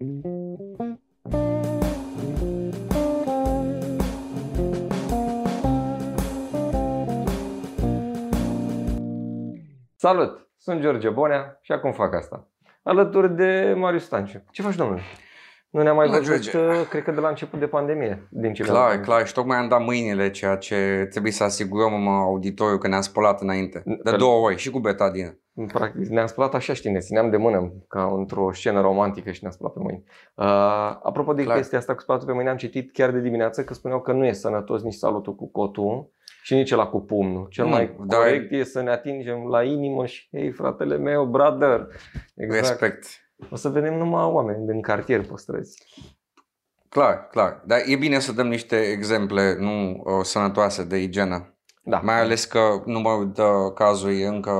Salut! Sunt George Bonea și acum fac asta. Alături de Marius Stanciu. Ce faci, domnule? Nu ne-am mai Bună, văzut, George. uh, cred că de la început de pandemie. Din ce Clar, mi-am- clar. Și tocmai am dat mâinile, ceea ce trebuie să asigurăm în auditoriu că ne-am spălat înainte. De Pe- două ori și cu betadină. Practic, ne-am spălat așa, știi, ne țineam de mână, ca într-o scenă romantică și ne-am spălat pe mâini. Uh, apropo de Clar. chestia asta cu spălatul pe mâini, am citit chiar de dimineață că spuneau că nu e sănătos nici salutul cu cotul și nici la cu pumnul. Cel Nu, mai dar- corect e să ne atingem la inimă și, hei, fratele meu, brother. Exact. Respect. O să vedem numai oameni din cartier pe străzi. Clar, clar. Dar e bine să dăm niște exemple nu uh, sănătoase de igienă. Da. Mai ales că numărul de cazuri încă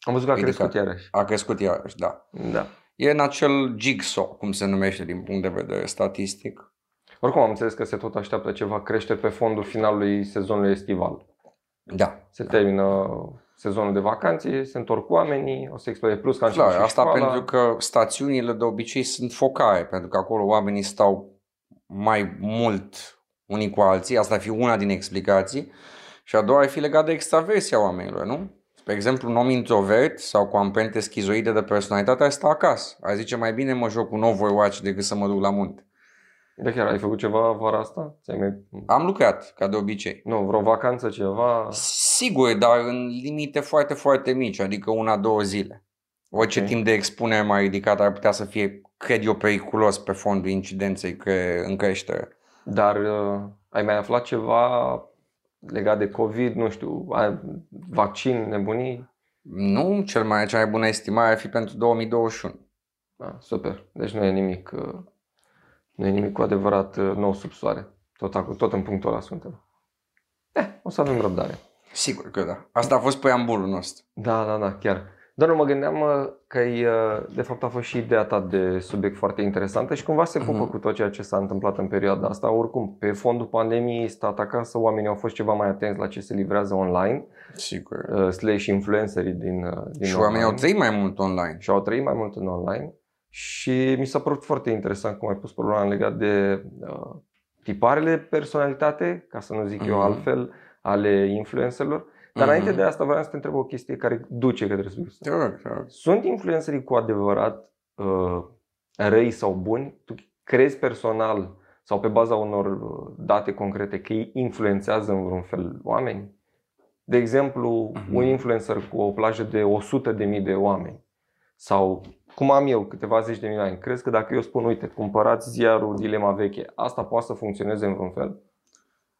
Am văzut că a ridicat. crescut iarăși. a crescut iarăși, da. Da. E în acel jigsaw, cum se numește din punct de vedere statistic. Oricum am înțeles că se tot așteaptă ceva creștere pe fondul finalului sezonului estival. Da. Se termină sezonul de vacanțe, se întorc oamenii, o să explode plus că a început Clar, și asta școala. pentru că stațiunile de obicei sunt focare, pentru că acolo oamenii stau mai mult unii cu alții, asta ar fi una din explicații, și a doua ar fi legat de extraversia oamenilor, nu? Spre exemplu, un om introvert sau cu amprente schizoide de personalitate ar sta acasă. Ar zice mai bine mă joc un Overwatch decât să mă duc la munte. Da, chiar ai făcut ceva vara asta? Ți-ai mai... Am lucrat, ca de obicei. Nu, vreo vacanță, ceva? Sigur, dar în limite foarte, foarte mici, adică una, două zile. Orice Ok. timp de expunere mai ridicat ar putea să fie, cred eu, periculos pe fondul incidenței cre- în creștere. Dar uh, ai mai aflat ceva legat de COVID, nu știu, ai- vaccin, nebunii? Nu, cel mai, cea mai bună estimare ar fi pentru 2021. Da, super. Deci nu e nimic, uh, nu e nimic cu adevărat uh, nou sub soare. Tot, acolo, tot în punctul ăla suntem. Eh, o să avem răbdare. Sigur că da. Asta a fost preambulul nostru. Da, da, da, chiar. Doar nu mă gândeam uh, că e, uh, de fapt a fost și ideea ta de subiect foarte interesantă și cumva se pupă Mhm. cu tot ceea ce s-a întâmplat în perioada asta. Oricum, pe fondul pandemiei, stat acasă, oamenii au fost ceva mai atenți la ce se livrează online, Sigur. uh, slash influencerii din, uh, din și online. oamenii au trăit mai mult online. și au trăit mai mult în online și mi s-a părut foarte interesant cum ai pus problema legat de uh, tiparele de personalitate, ca să nu zic eu Mhm. altfel, ale influencerilor. Dar Mhm. înainte de asta vreau să te întreb o chestie care duce către subiectul Te rog, te rog. sunt influencerii cu adevărat uh, răi sau buni? Tu crezi personal sau pe baza unor uh, date concrete că ei influențează în vreun fel oameni? De exemplu, Mhm. un influencer cu o plajă de 100 de mii de oameni sau cum am eu, câteva zeci de milioane, crezi că dacă eu spun, uite, cumpărați ziarul Dilema Veche, asta poate să funcționeze în vreun fel?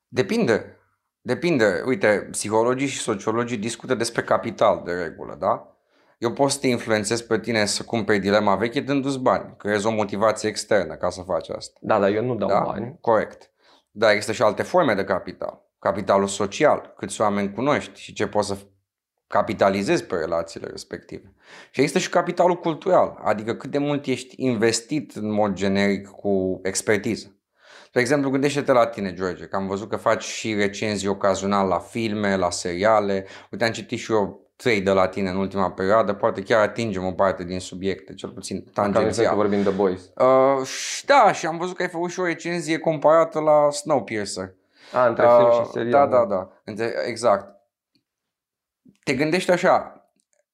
Depinde. Depinde. Uite, psihologii și sociologii discută despre capital de regulă, da? Eu pot să te influențez pe tine să cumperi dilema veche dându-ți bani. Creezi o motivație externă ca să faci asta. Da, dar eu nu dau da? bani. Corect. Dar există și alte forme de capital. Capitalul social, câți oameni cunoști și ce poți să capitalizezi pe relațiile respective. Și există și capitalul cultural, adică cât de mult ești investit în mod generic cu expertiză. De exemplu, gândește-te la tine, George, că am văzut că faci și recenzii ocazional la filme, la seriale. Uite, am citit și eu trei de la tine în ultima perioadă, poate chiar atingem o parte din subiecte, cel puțin Cam că tangențial. vorbim de boys. Uh, și da, și am văzut că ai făcut și o recenzie comparată la Snowpiercer. A, între film și serial. Da, da, da. Între- Exact. Te gândești așa,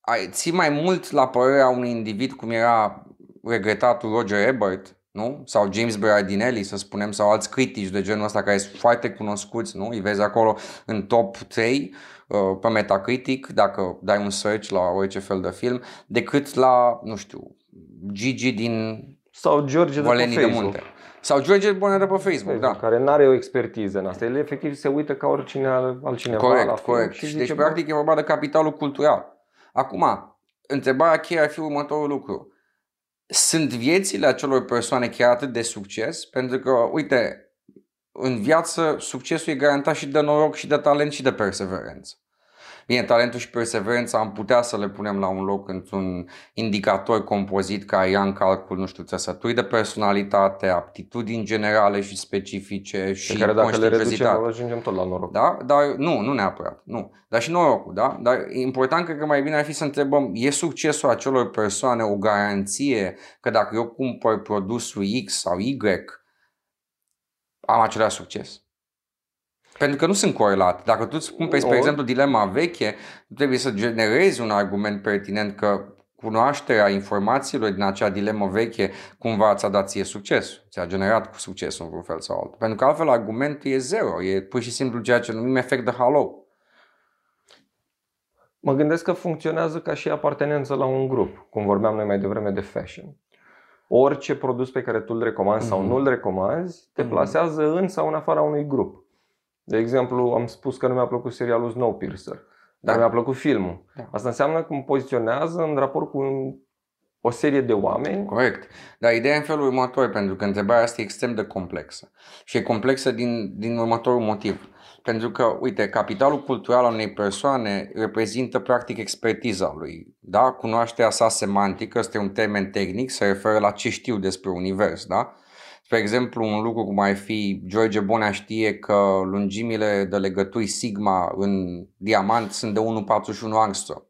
ai, ții mai mult la părerea unui individ cum era regretatul Roger Ebert, nu? Sau James Berardinelli, să spunem, sau alți critici de genul ăsta care sunt foarte cunoscuți, nu? Îi vezi acolo în top 3 uh, pe Metacritic, dacă dai un search la orice fel de film, decât la, nu știu, Gigi din Sau George de pe Vălenii de Facebook. Munte. Sau George Bonea de pe Facebook, da. Care nu are o expertiză în asta. El efectiv se uită ca oricine altcineva la Corect, film corect. și Și zice, deci, bă, practic, e vorba de capitalul cultural. Acum, întrebarea cheie ar fi următorul lucru. Sunt viețile acelor persoane chiar atât de succes? Pentru că, uite, în viață, succesul e garantat și de noroc, și de talent, și de perseverență. Bine, talentul și perseverența am putea să le punem la un loc într-un indicator compozit care ia în calcul, nu știu, țăsături de personalitate, aptitudini generale și specifice și Pe care dacă le reducem, conștientiozitate. ajungem tot la noroc. Da? Dar nu, nu neapărat. Nu. Dar și norocul, da? Dar e important, cred că mai bine ar fi să întrebăm, e succesul acelor persoane o garanție că dacă eu cumpăr produsul X sau Y, am același succes? Pentru că nu sunt corelate. Dacă tu îți cumperi, spre Nu. exemplu, dilema veche, tu trebuie să generezi un argument pertinent că cunoașterea informațiilor din acea dilemă veche cumva ți-a dat ție succes. Ți-a generat cu succes în vreun fel sau altul. Pentru că altfel argumentul e zero. E pur și simplu ceea ce numim efect de halo. Mă gândesc că funcționează ca și apartenență la un grup, cum vorbeam noi mai devreme de fashion. Orice produs pe care tu îl recomanzi sau Mhm. nu îl recomanzi, te Mhm. plasează în sau în afara unui grup. De exemplu, am spus că nu mi-a plăcut serialul Snowpiercer, dar Da. mi-a plăcut filmul. Da. Asta înseamnă că îmi poziționează în raport cu un- o serie de oameni. Corect. Dar ideea e în felul următor, pentru că întrebarea asta e extrem de complexă. Și e complexă din, din următorul motiv. Pentru că, uite, capitalul cultural al unei persoane reprezintă practic expertiza lui. Da? Cunoașterea sa semantică, este un termen tehnic, se referă la ce știu despre univers. Da? Spre exemplu, un lucru cum ar fi George Bonea știe că lungimile de legături sigma în diamant sunt de 1,41 angstrom.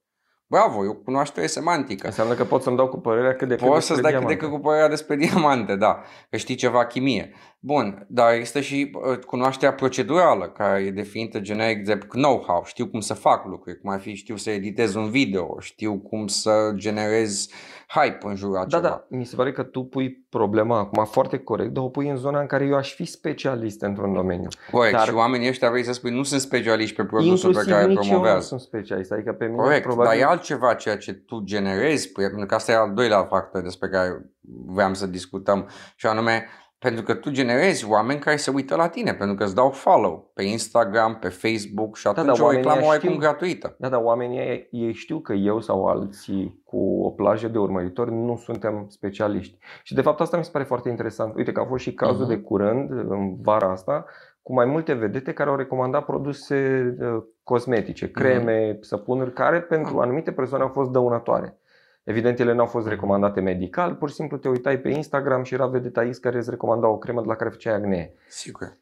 Bravo, e o cunoaștere semantică. Înseamnă că pot să-mi dau cu părerea cât de cât Poți să-ți despre dai cât de diamante. cât cu părerea despre diamante, da, că știi ceva chimie. Bun, dar există și uh, cunoașterea procedurală, care e definită generic de know-how. Știu cum să fac lucruri, cum ar fi știu să editez un video, știu cum să generez hype în jurul a Da, ceva. da, mi se pare că tu pui problema acum foarte corect, dar o pui în zona în care eu aș fi specialist într-un domeniu. Corect, Dar- și oamenii ăștia vrei să spui nu sunt specialiști pe produsul Inclusiv pe care îl nici eu nu promovează. sunt specialist, adică pe mine Corect, probabil... dar e altceva ceea ce tu generezi, păi, pentru că asta e al doilea factor despre care vreau să discutăm, și anume pentru că tu generezi oameni care se uită la tine, pentru că îți dau follow pe Instagram, pe Facebook și atunci dar o oamenii reclamă ăia oarecum știu. gratuită. Da, dar oamenii ei, ei știu că eu sau alții cu o plajă de urmăritori nu suntem specialiști. Și de fapt asta mi se pare foarte interesant. Uite că a fost și cazul Mhm. de curând, în vara asta, cu mai multe vedete care au recomandat produse uh, cosmetice, creme, săpunuri, care pentru Ah. anumite persoane au fost dăunătoare. Evident, ele nu au fost recomandate medical, pur și simplu te uitai pe Instagram și era vedeta X care îți recomanda o cremă de la care făceai acne. Sigur.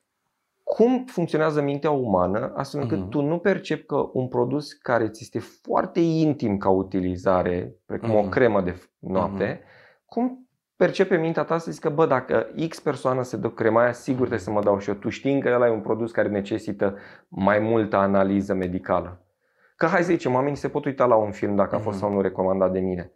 cum funcționează mintea umană astfel încât Mhm. tu nu percepi că un produs care ți este foarte intim ca utilizare, precum o Mhm. cremă de noapte, cum percepe mintea ta să zici că bă, dacă X persoană se dă crema aia, sigur trebuie să mă dau și eu. Tu știind că ăla e un produs care necesită mai multă analiză medicală. Că hai să zicem, oamenii se pot uita la un film dacă a fost Mhm. sau nu recomandat de mine.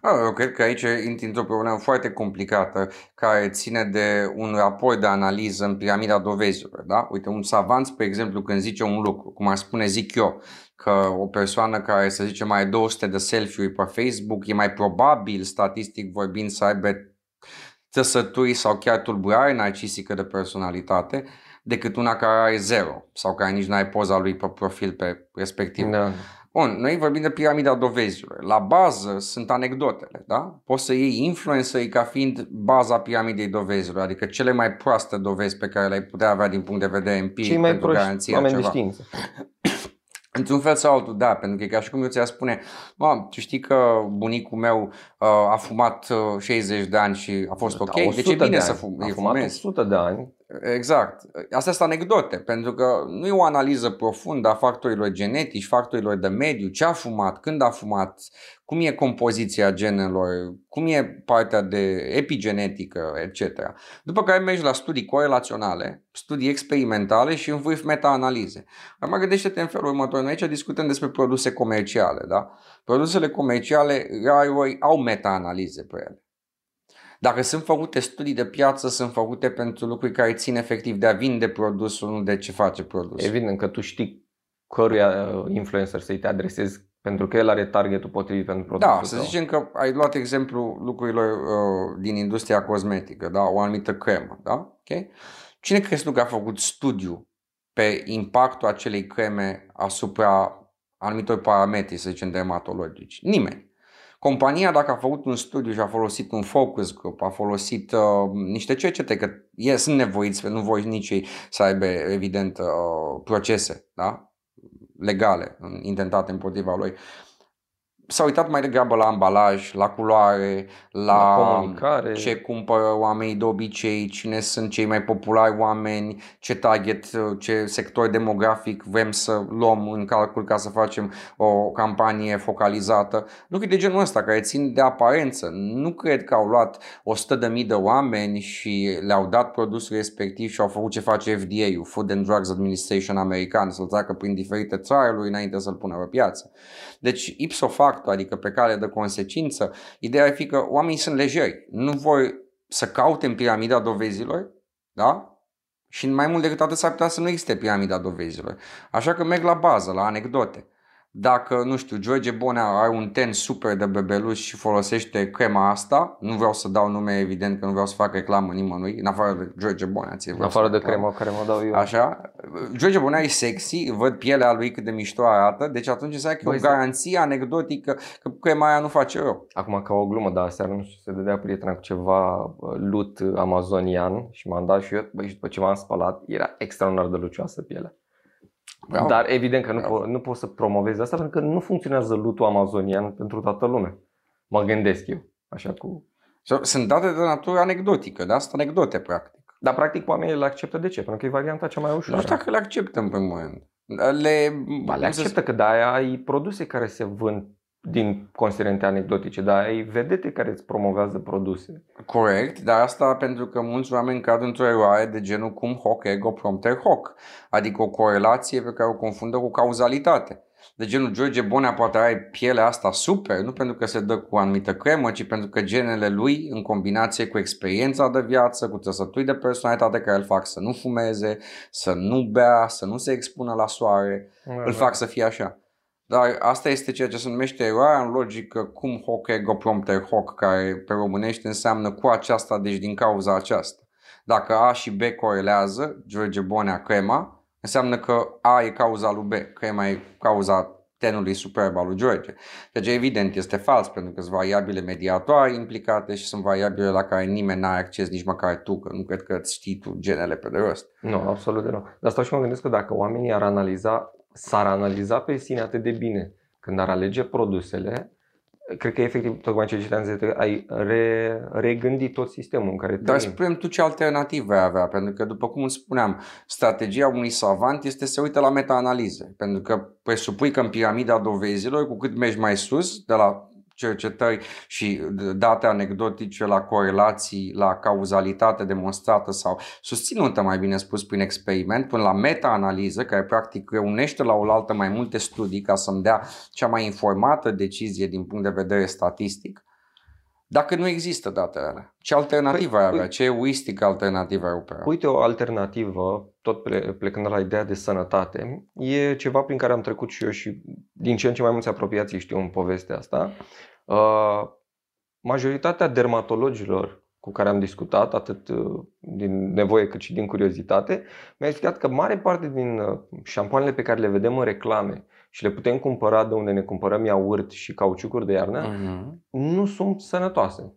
Ah, eu cred că aici intri într-o problemă foarte complicată care ține de un raport de analiză în piramida dovezilor. Da? Uite, un savant, spre exemplu, când zice un lucru, cum ar spune, zic eu, că o persoană care, să zicem, mai are 200 de selfie-uri pe Facebook e mai probabil, statistic vorbind, să aibă țăsături sau chiar tulburare narcisică de personalitate decât una care are zero sau care nici nu are poza lui pe profil pe respectiv. Da. Bun, noi vorbim de piramida dovezilor. La bază sunt anecdotele, da? Poți să iei influencerii ca fiind baza piramidei dovezilor, adică cele mai proaste dovezi pe care le-ai putea avea din punct de vedere empiric Cei mai pentru proști garanția oameni de ceva. știință. Într-un fel sau altul, da, pentru că e ca și cum eu ți-a spune, mă, tu știi că bunicul meu uh, a fumat uh, 60 de ani și a fost ok? Da, Deci e 100 bine de să ani. fum, A e fumat fumezi. 100 de ani. Exact. Astea sunt anecdote, pentru că nu e o analiză profundă a factorilor genetici, factorilor de mediu, ce a fumat, când a fumat, cum e compoziția genelor, cum e partea de epigenetică, etc. După care mergi la studii corelaționale, studii experimentale și în vârf meta-analize. Acum gândește-te în felul următor. Noi aici discutăm despre produse comerciale, da? Produsele comerciale rareori au meta-analize pe ele. Dacă sunt făcute studii de piață, sunt făcute pentru lucruri care țin efectiv de a vinde produsul, nu de ce face produsul. Evident că tu știi căruia uh, influencer să-i te adresezi pentru că el are targetul potrivit pentru produsul Da, să tău. zicem că ai luat exemplu lucrurilor uh, din industria cosmetică, da? o anumită cremă. Da? Okay? Cine crezi tu că a făcut studiu pe impactul acelei creme asupra anumitor parametri, să zicem, dermatologici? Nimeni. Compania, dacă a făcut un studiu și a folosit un focus group, a folosit uh, niște cercete, că e, sunt nevoiți, nu voi nici ei să aibă, evident, uh, procese, da? legale intentate împotriva lui s-a uitat mai degrabă la ambalaj, la culoare, la, La comunicare. ce cumpără oamenii de obicei, cine sunt cei mai populari oameni, ce target, ce sector demografic vrem să luăm în calcul ca să facem o campanie focalizată. Lucruri de genul ăsta care țin de aparență. Nu cred că au luat 100.000 de oameni și le-au dat produsul respectiv și au făcut ce face FDA-ul, Food and Drugs Administration american, să-l treacă prin diferite trialuri înainte să-l pună pe piață. Deci, ipso facto, adică pe cale de consecință, ideea ar fi că oamenii sunt lejeri. Nu vor să caute în piramida dovezilor, da? Și mai mult decât atât s-ar putea să nu existe piramida dovezilor. Așa că merg la bază, la anecdote. Dacă, nu știu, George Bonea are un ten super de bebeluș și folosește crema asta, nu vreau să dau nume evident că nu vreau să fac reclamă nimănui, în afară de George Bonea. ție În vreau afară să de fac reclamă. crema care mă dau eu. Așa, George Bonea e sexy, văd pielea lui cât de mișto arată, deci atunci înseamnă că e Băi, o să- garanție anecdotică că crema aia nu face rău. Acum ca o glumă, dar aseară nu știu, se dădea prietena cu ceva uh, lut amazonian și m-am dat și eu, băi, și după ce m-am spălat, era extraordinar de lucioasă pielea. Bravo. Dar evident că nu, Bravo. po- nu poți să promovezi asta pentru că nu funcționează lutul amazonian pentru toată lumea. Mă gândesc eu, așa cu... Sau- Sunt date de natură anecdotică, da? Sunt anecdote, practic. Dar practic oamenii le acceptă de ce? Pentru că e varianta cea mai Nu ușoară. știu dacă le acceptă în primul rând. Le, Ba, le acceptă că de-aia ai produse care se vând din considerente anecdotice, dar ai vedete care îți promovează produse. Corect, dar asta pentru că mulți oameni cad într-o eroare de genul cum hoc ego prompter hoc, adică o corelație pe care o confundă cu cauzalitate. De genul George Bonea poate are pielea asta super, nu pentru că se dă cu o anumită cremă, ci pentru că genele lui, în combinație cu experiența de viață, cu trăsături de personalitate care îl fac să nu fumeze, să nu bea, să nu se expună la soare, îl fac să fie așa. Dar asta este ceea ce se numește eroarea în logică cum hoc ego prompter hoc, care pe românește înseamnă cu aceasta, deci din cauza aceasta. Dacă A și B corelează, George Bonea crema, înseamnă că A e cauza lui B, crema e cauza tenului superb al lui George. Deci evident este fals pentru că sunt variabile mediatoare implicate și sunt variabile la care nimeni n-are acces, nici măcar tu, că nu cred că îți știi tu genele pe de rost. Nu, absolut deloc. Dar stau și mă gândesc că dacă oamenii ar analiza, s-ar analiza pe sine atât de bine când ar alege produsele, cred că efectiv, tocmai ce citeam, zice că ai re, regândit tot sistemul în care Dar trăim. spune tu ce alternative ai avea, pentru că după cum îți spuneam, strategia unui savant este să se uite la meta-analize, pentru că presupui că în piramida dovezilor, cu cât mergi mai sus, de la cercetări și date anecdotice la corelații, la cauzalitate demonstrată sau susținută, mai bine spus, prin experiment, până la meta-analiză, care practic reunește la oaltă mai multe studii ca să-mi dea cea mai informată decizie din punct de vedere statistic. Dacă nu există datele alea, ce alternativă Păi, ai avea? uite- Ce euristică alternativă ai opera? Uite o alternativă, tot ple- plecând de la ideea de sănătate, e ceva prin care am trecut și eu și din ce în ce mai mulți apropiații știu în povestea asta. Uh, majoritatea dermatologilor cu care am discutat, atât uh, din nevoie cât și din curiozitate, mi-a explicat că mare parte din uh, șampoanele pe care le vedem în reclame și le putem cumpăra de unde ne cumpărăm iaurt și cauciucuri de iarnă, Mhm, nu sunt sănătoase,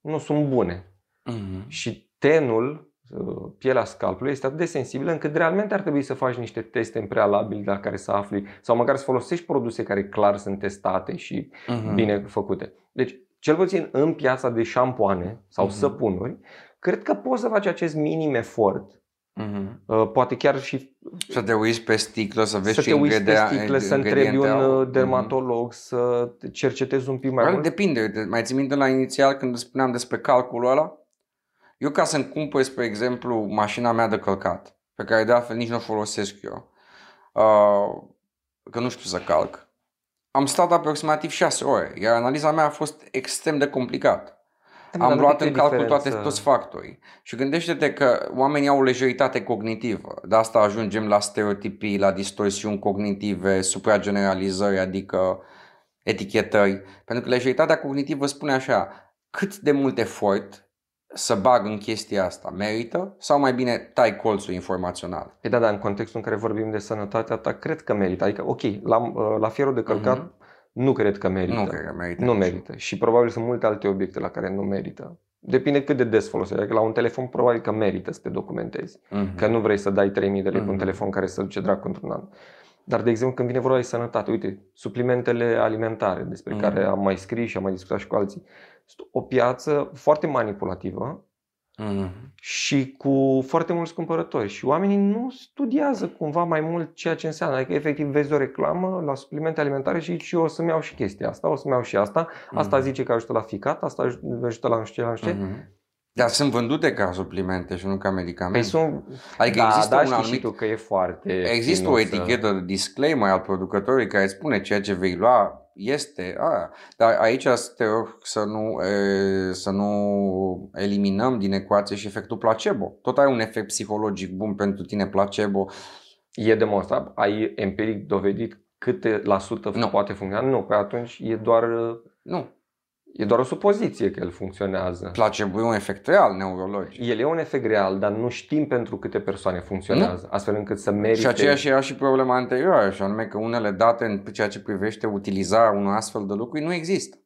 nu sunt bune. mhm. Și tenul, uh, pielea scalpului, este atât de sensibilă încât realmente ar trebui să faci niște teste în prealabil la care să afli sau măcar să folosești produse care clar sunt testate și Mhm. bine făcute. Deci, cel puțin în piața de șampoane sau Mhm. săpunuri, cred că poți să faci acest minim efort. Mhm. Uh, Poate chiar și Să te uiți pe sticlă, să vezi să ce te uiți pe ingredea- sticlă, să întrebi ingrediente un au. uh, dermatolog, să te cercetezi un pic mai Mai mult. depinde. Uite, Mai ții minte la inițial când îți spuneam despre calculul ăla? Eu ca să-mi cumpăr, spre exemplu, mașina mea de călcat, pe care de altfel nici nu o folosesc eu, uh, că nu știu să calc, am stat aproximativ 6 ore, iar analiza mea a fost extrem de complicată. Dar Am nu luat cred în că e calcul toate, diferență. toți factorii. Și gândește-te că oamenii au o lejeritate cognitivă. De asta ajungem la stereotipii, la distorsiuni cognitive, suprageneralizări, adică etichetări. Pentru că lejeritatea cognitivă spune așa, cât de mult efort să bag în chestia asta merită sau mai bine tai colțul informațional. Păi da, dar în contextul în care vorbim de sănătatea ta, cred că merită. Adică, ok, la, uh, la fierul de călcat Mhm. Nu cred că merită. Nu cred că merită. Nu nici. merită. Și probabil sunt multe alte obiecte la care nu merită. Depinde cât de des folosești. Adică la un telefon probabil că merită să te documentezi. Mhm. Că nu vrei să dai 3000 de lei pe un Mhm. telefon care să duce dracu într-un an. Dar, de exemplu, când vine vorba de sănătate, uite, suplimentele alimentare, despre Mhm. care am mai scris și am mai discutat și cu alții, sunt o piață foarte manipulativă Mhm. și cu foarte mulți cumpărători. Și oamenii nu studiază cumva mai mult ceea ce înseamnă. Adică, efectiv, vezi o reclamă la suplimente alimentare și zici, eu o să-mi iau și chestia asta, o să-mi iau și asta. Asta Mhm. zice că ajută la ficat, asta ajută la nu știu ce, la nu știu ce. Mhm. Dar sunt vândute ca suplimente și nu ca Păi medicamente. sunt, Adică da, există da, un știi anumit și tu că e foarte Există o finuță. etichetă de disclaimer al producătorului care spune ceea ce vei lua este aia. Dar aici să te rog să nu, e, să nu eliminăm din ecuație și efectul placebo. Tot ai un efect psihologic bun pentru tine placebo. E demonstrat? Ai empiric dovedit câte la sută Nu. poate funcționa? Nu, păi atunci e doar, Nu. E doar o supoziție că el funcționează. Placebo e un efect real neurologic. El e un efect real, dar nu știm pentru câte persoane funcționează, astfel încât să merite... Și aceeași era și problema anterioară, și anume că unele date în ceea ce privește utilizarea unor astfel de lucruri nu există.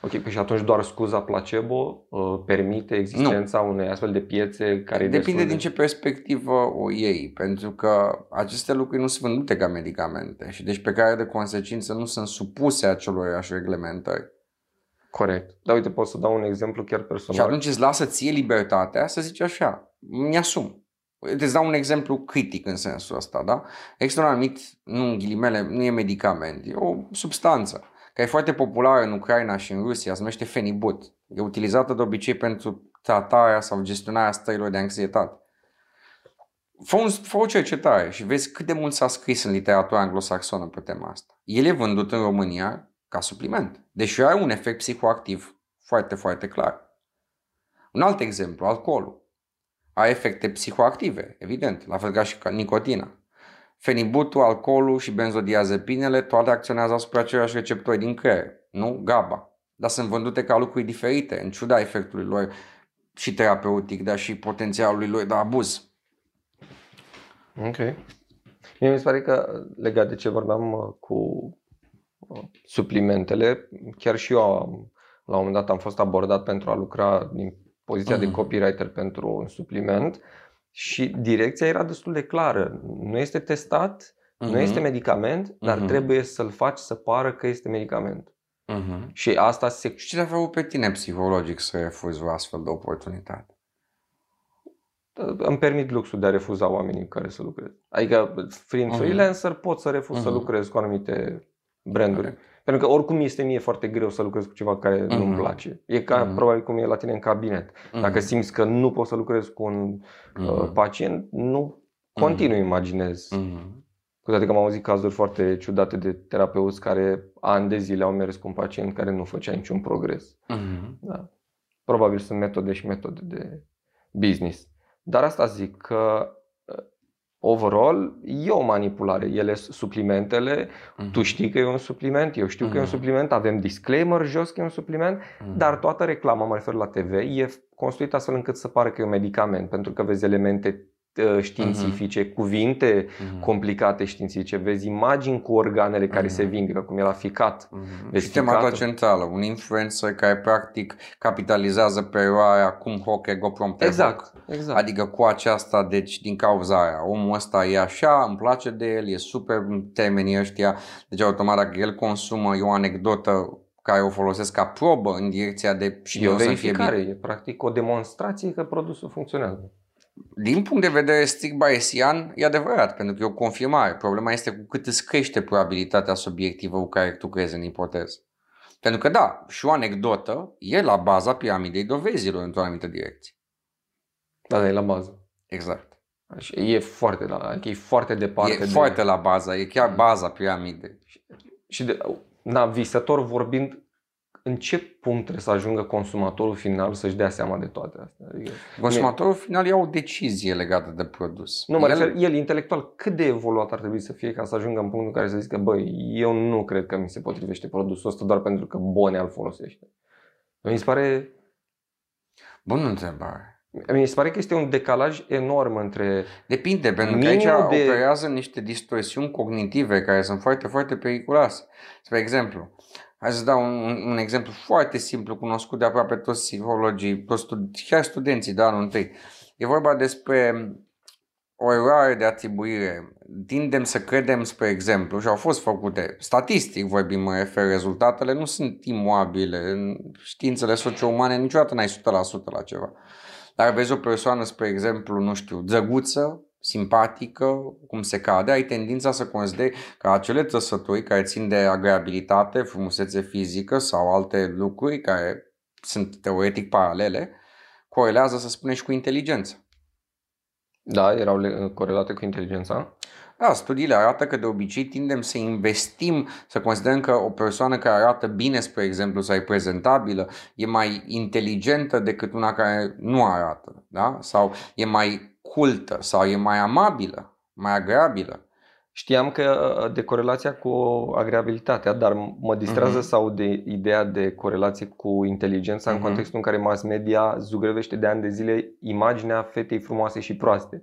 Ok, păi și atunci doar scuza placebo uh, permite existența unei astfel de piețe care e Depinde destul de... din ce perspectivă o iei, pentru că aceste lucruri nu sunt vândute ca medicamente și deci pe care de consecință nu sunt supuse acelorași reglementări. Corect. Dar uite, pot să dau un exemplu chiar Și personal. atunci îți lasă ție libertatea să zici așa, mi-asum. Îți dau un exemplu critic în sensul ăsta, da? Există un anumit, nu în ghilimele, nu e medicament, e o substanță care e foarte populară în Ucraina și în Rusia, se numește Fenibut. E utilizată de obicei pentru tratarea sau gestionarea stărilor de anxietate. Fă, un, fă o cercetare și vezi cât de mult s-a scris în literatura anglosaxonă pe tema asta. El e vândut în România ca supliment, deși are un efect psihoactiv foarte, foarte clar. Un alt exemplu, alcoolul. Are efecte psihoactive, evident, la fel ca și ca nicotina. Fenibutul, alcoolul și benzodiazepinele toate acționează asupra același receptori din creier, nu GABA. Dar sunt vândute ca lucruri diferite, în ciuda efectului lor și terapeutic, dar și potențialului lor de abuz. Ok. Mie mi se pare că legat de ce vorbeam uh, cu uh, suplimentele, chiar și eu am, la un moment dat am fost abordat pentru a lucra din poziția de Mhm. copywriter pentru un supliment și direcția era destul de clară. Nu este testat, nu Mhm. este medicament, dar Mhm. trebuie să-l faci să pară că este medicament. Mhm. Și asta se Și ce te-a făcut pe tine psihologic să refuzi o astfel de oportunitate? îmi permit luxul de a refuza oamenii cu care să lucrez. Adică, fiind Mhm. freelancer, pot să refuz să Mhm. lucrez cu anumite branduri. Corect. Pentru că oricum este mie foarte greu să lucrez cu ceva care Mhm. nu-mi place. E ca Mhm. probabil cum e la tine în cabinet. Dacă Mhm. simți că nu poți să lucrezi cu un uh, Mhm. pacient, nu continui, imaginez. Mhm. Cu toate că am auzit cazuri foarte ciudate de terapeuți care ani de zile au mers cu un pacient care nu făcea niciun progres. Mhm. Da. Probabil sunt metode și metode de business. Dar asta zic că uh, overall e o manipulare. Ele sunt suplimentele, Mhm. tu știi că e un supliment, eu știu că e un Mhm. supliment, avem disclaimer jos că e un supliment, Mhm. dar toată reclama, mă refer la TV, e construită astfel încât să pară că e un medicament, pentru că vezi elemente uh, științifice, cuvinte Mhm. complicate științifice, vezi imagini cu organele care Mhm. se vindecă, cum e la ficat. Mhm. Deci Și tema ficatul- centrală, un influencer care practic capitalizează pe eroarea cum hoc ego prompte Exact, exact. Adică cu aceasta, deci din cauza aia, omul ăsta e așa, îmi place de el, e super în termenii ăștia, deci automat dacă el consumă, e o anecdotă care o folosesc ca probă în direcția de și E o eu să-mi fie verificare, bine. e practic o demonstrație că produsul funcționează. Din punct de vedere strict bayesian, e adevărat, pentru că e o confirmare. Problema este cu cât îți crește probabilitatea subiectivă cu care tu crezi în ipoteză. Pentru că da, și o anecdotă e la baza piramidei dovezilor într-o anumită direcție. Da, dar e la bază. Exact. Așa, E foarte, la, adică e foarte departe. e de, foarte la baza, e chiar baza piramidei. Și de, na, visător vorbind, în ce punct trebuie să ajungă consumatorul final să-și dea seama de toate astea? Adică, Consumatorul final ia o decizie legată de produs. nu, mă El- refer, el intelectual, cât de evoluat ar trebui să fie ca să ajungă în punctul în care să zică, băi, eu nu cred că mi se potrivește produsul ăsta doar pentru că Bonea îl folosește. Mi se pare, Bună întrebare. mi se pare că este un decalaj enorm între Depinde, pentru că Minimul aici de- operează niște distorsiuni cognitive care sunt foarte, foarte periculoase. Spre exemplu, hai să dau un, un exemplu foarte simplu, cunoscut de aproape toți psihologii, toți studi- chiar studenții de anul întâi. E vorba despre o eroare de atribuire. Tindem să credem, spre exemplu, și au fost făcute, statistic vorbim, mă refer, rezultatele nu sunt imobile. În științele socio-umane niciodată n-ai 100% la ceva. Dar vezi o persoană, spre exemplu, nu știu, drăguță, simpatică, cum se cade, ai tendința să consideri că acele trăsături care țin de agreabilitate, frumusețe fizică sau alte lucruri care sunt teoretic paralele, corelează, să spunem, și cu inteligență. Da, erau corelate cu inteligența? Da, studiile arată că de obicei tindem să investim, să considerăm că o persoană care arată bine, spre exemplu, sau e prezentabilă, e mai inteligentă decât una care nu arată, da? Sau e mai cultă, sau e mai amabilă, mai agreabilă. Știam că uh, de corelația cu agreabilitatea, dar mă distrează uh-huh. sau de ideea de corelație cu inteligența uh-huh. în mhm. contextul în care mass media zugrăvește de ani de zile imaginea fetei frumoase și proaste.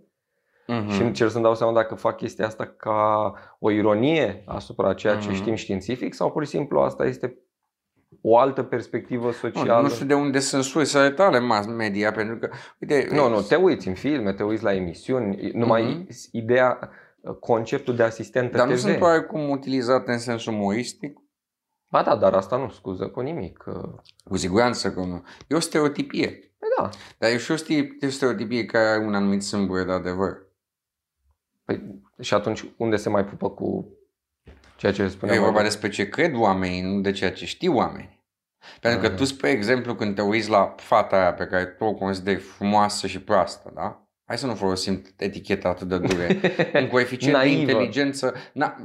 Uh-huh. Și încerc să-mi dau seama dacă fac chestia asta ca o ironie asupra ceea ce uh-huh. știm științific sau pur și simplu asta este o altă perspectivă socială. Nu, nu știu de unde sunt sursele tale mass media, pentru că, uite... Nu, nu, te uiți în filme, te uiți la emisiuni, numai uh-huh. ideea conceptul de asistentă Dar TV. nu sunt oarecum utilizate în sens umoristic? Ba da, dar asta nu scuză cu nimic. Cu siguranță că nu. E o stereotipie. Păi da. Dar e și o stereotipie care are un anumit sâmbure de adevăr. Păi, și atunci unde se mai pupă cu ceea ce spuneam? E vorba despre ce cred oamenii, nu de ceea ce știu oamenii. Pentru că tu, spre exemplu, când te uiți la fata aia pe care tu o consideri frumoasă și proastă, da? Hai să nu folosim eticheta atât de dure. Un coeficient de inteligență. Na,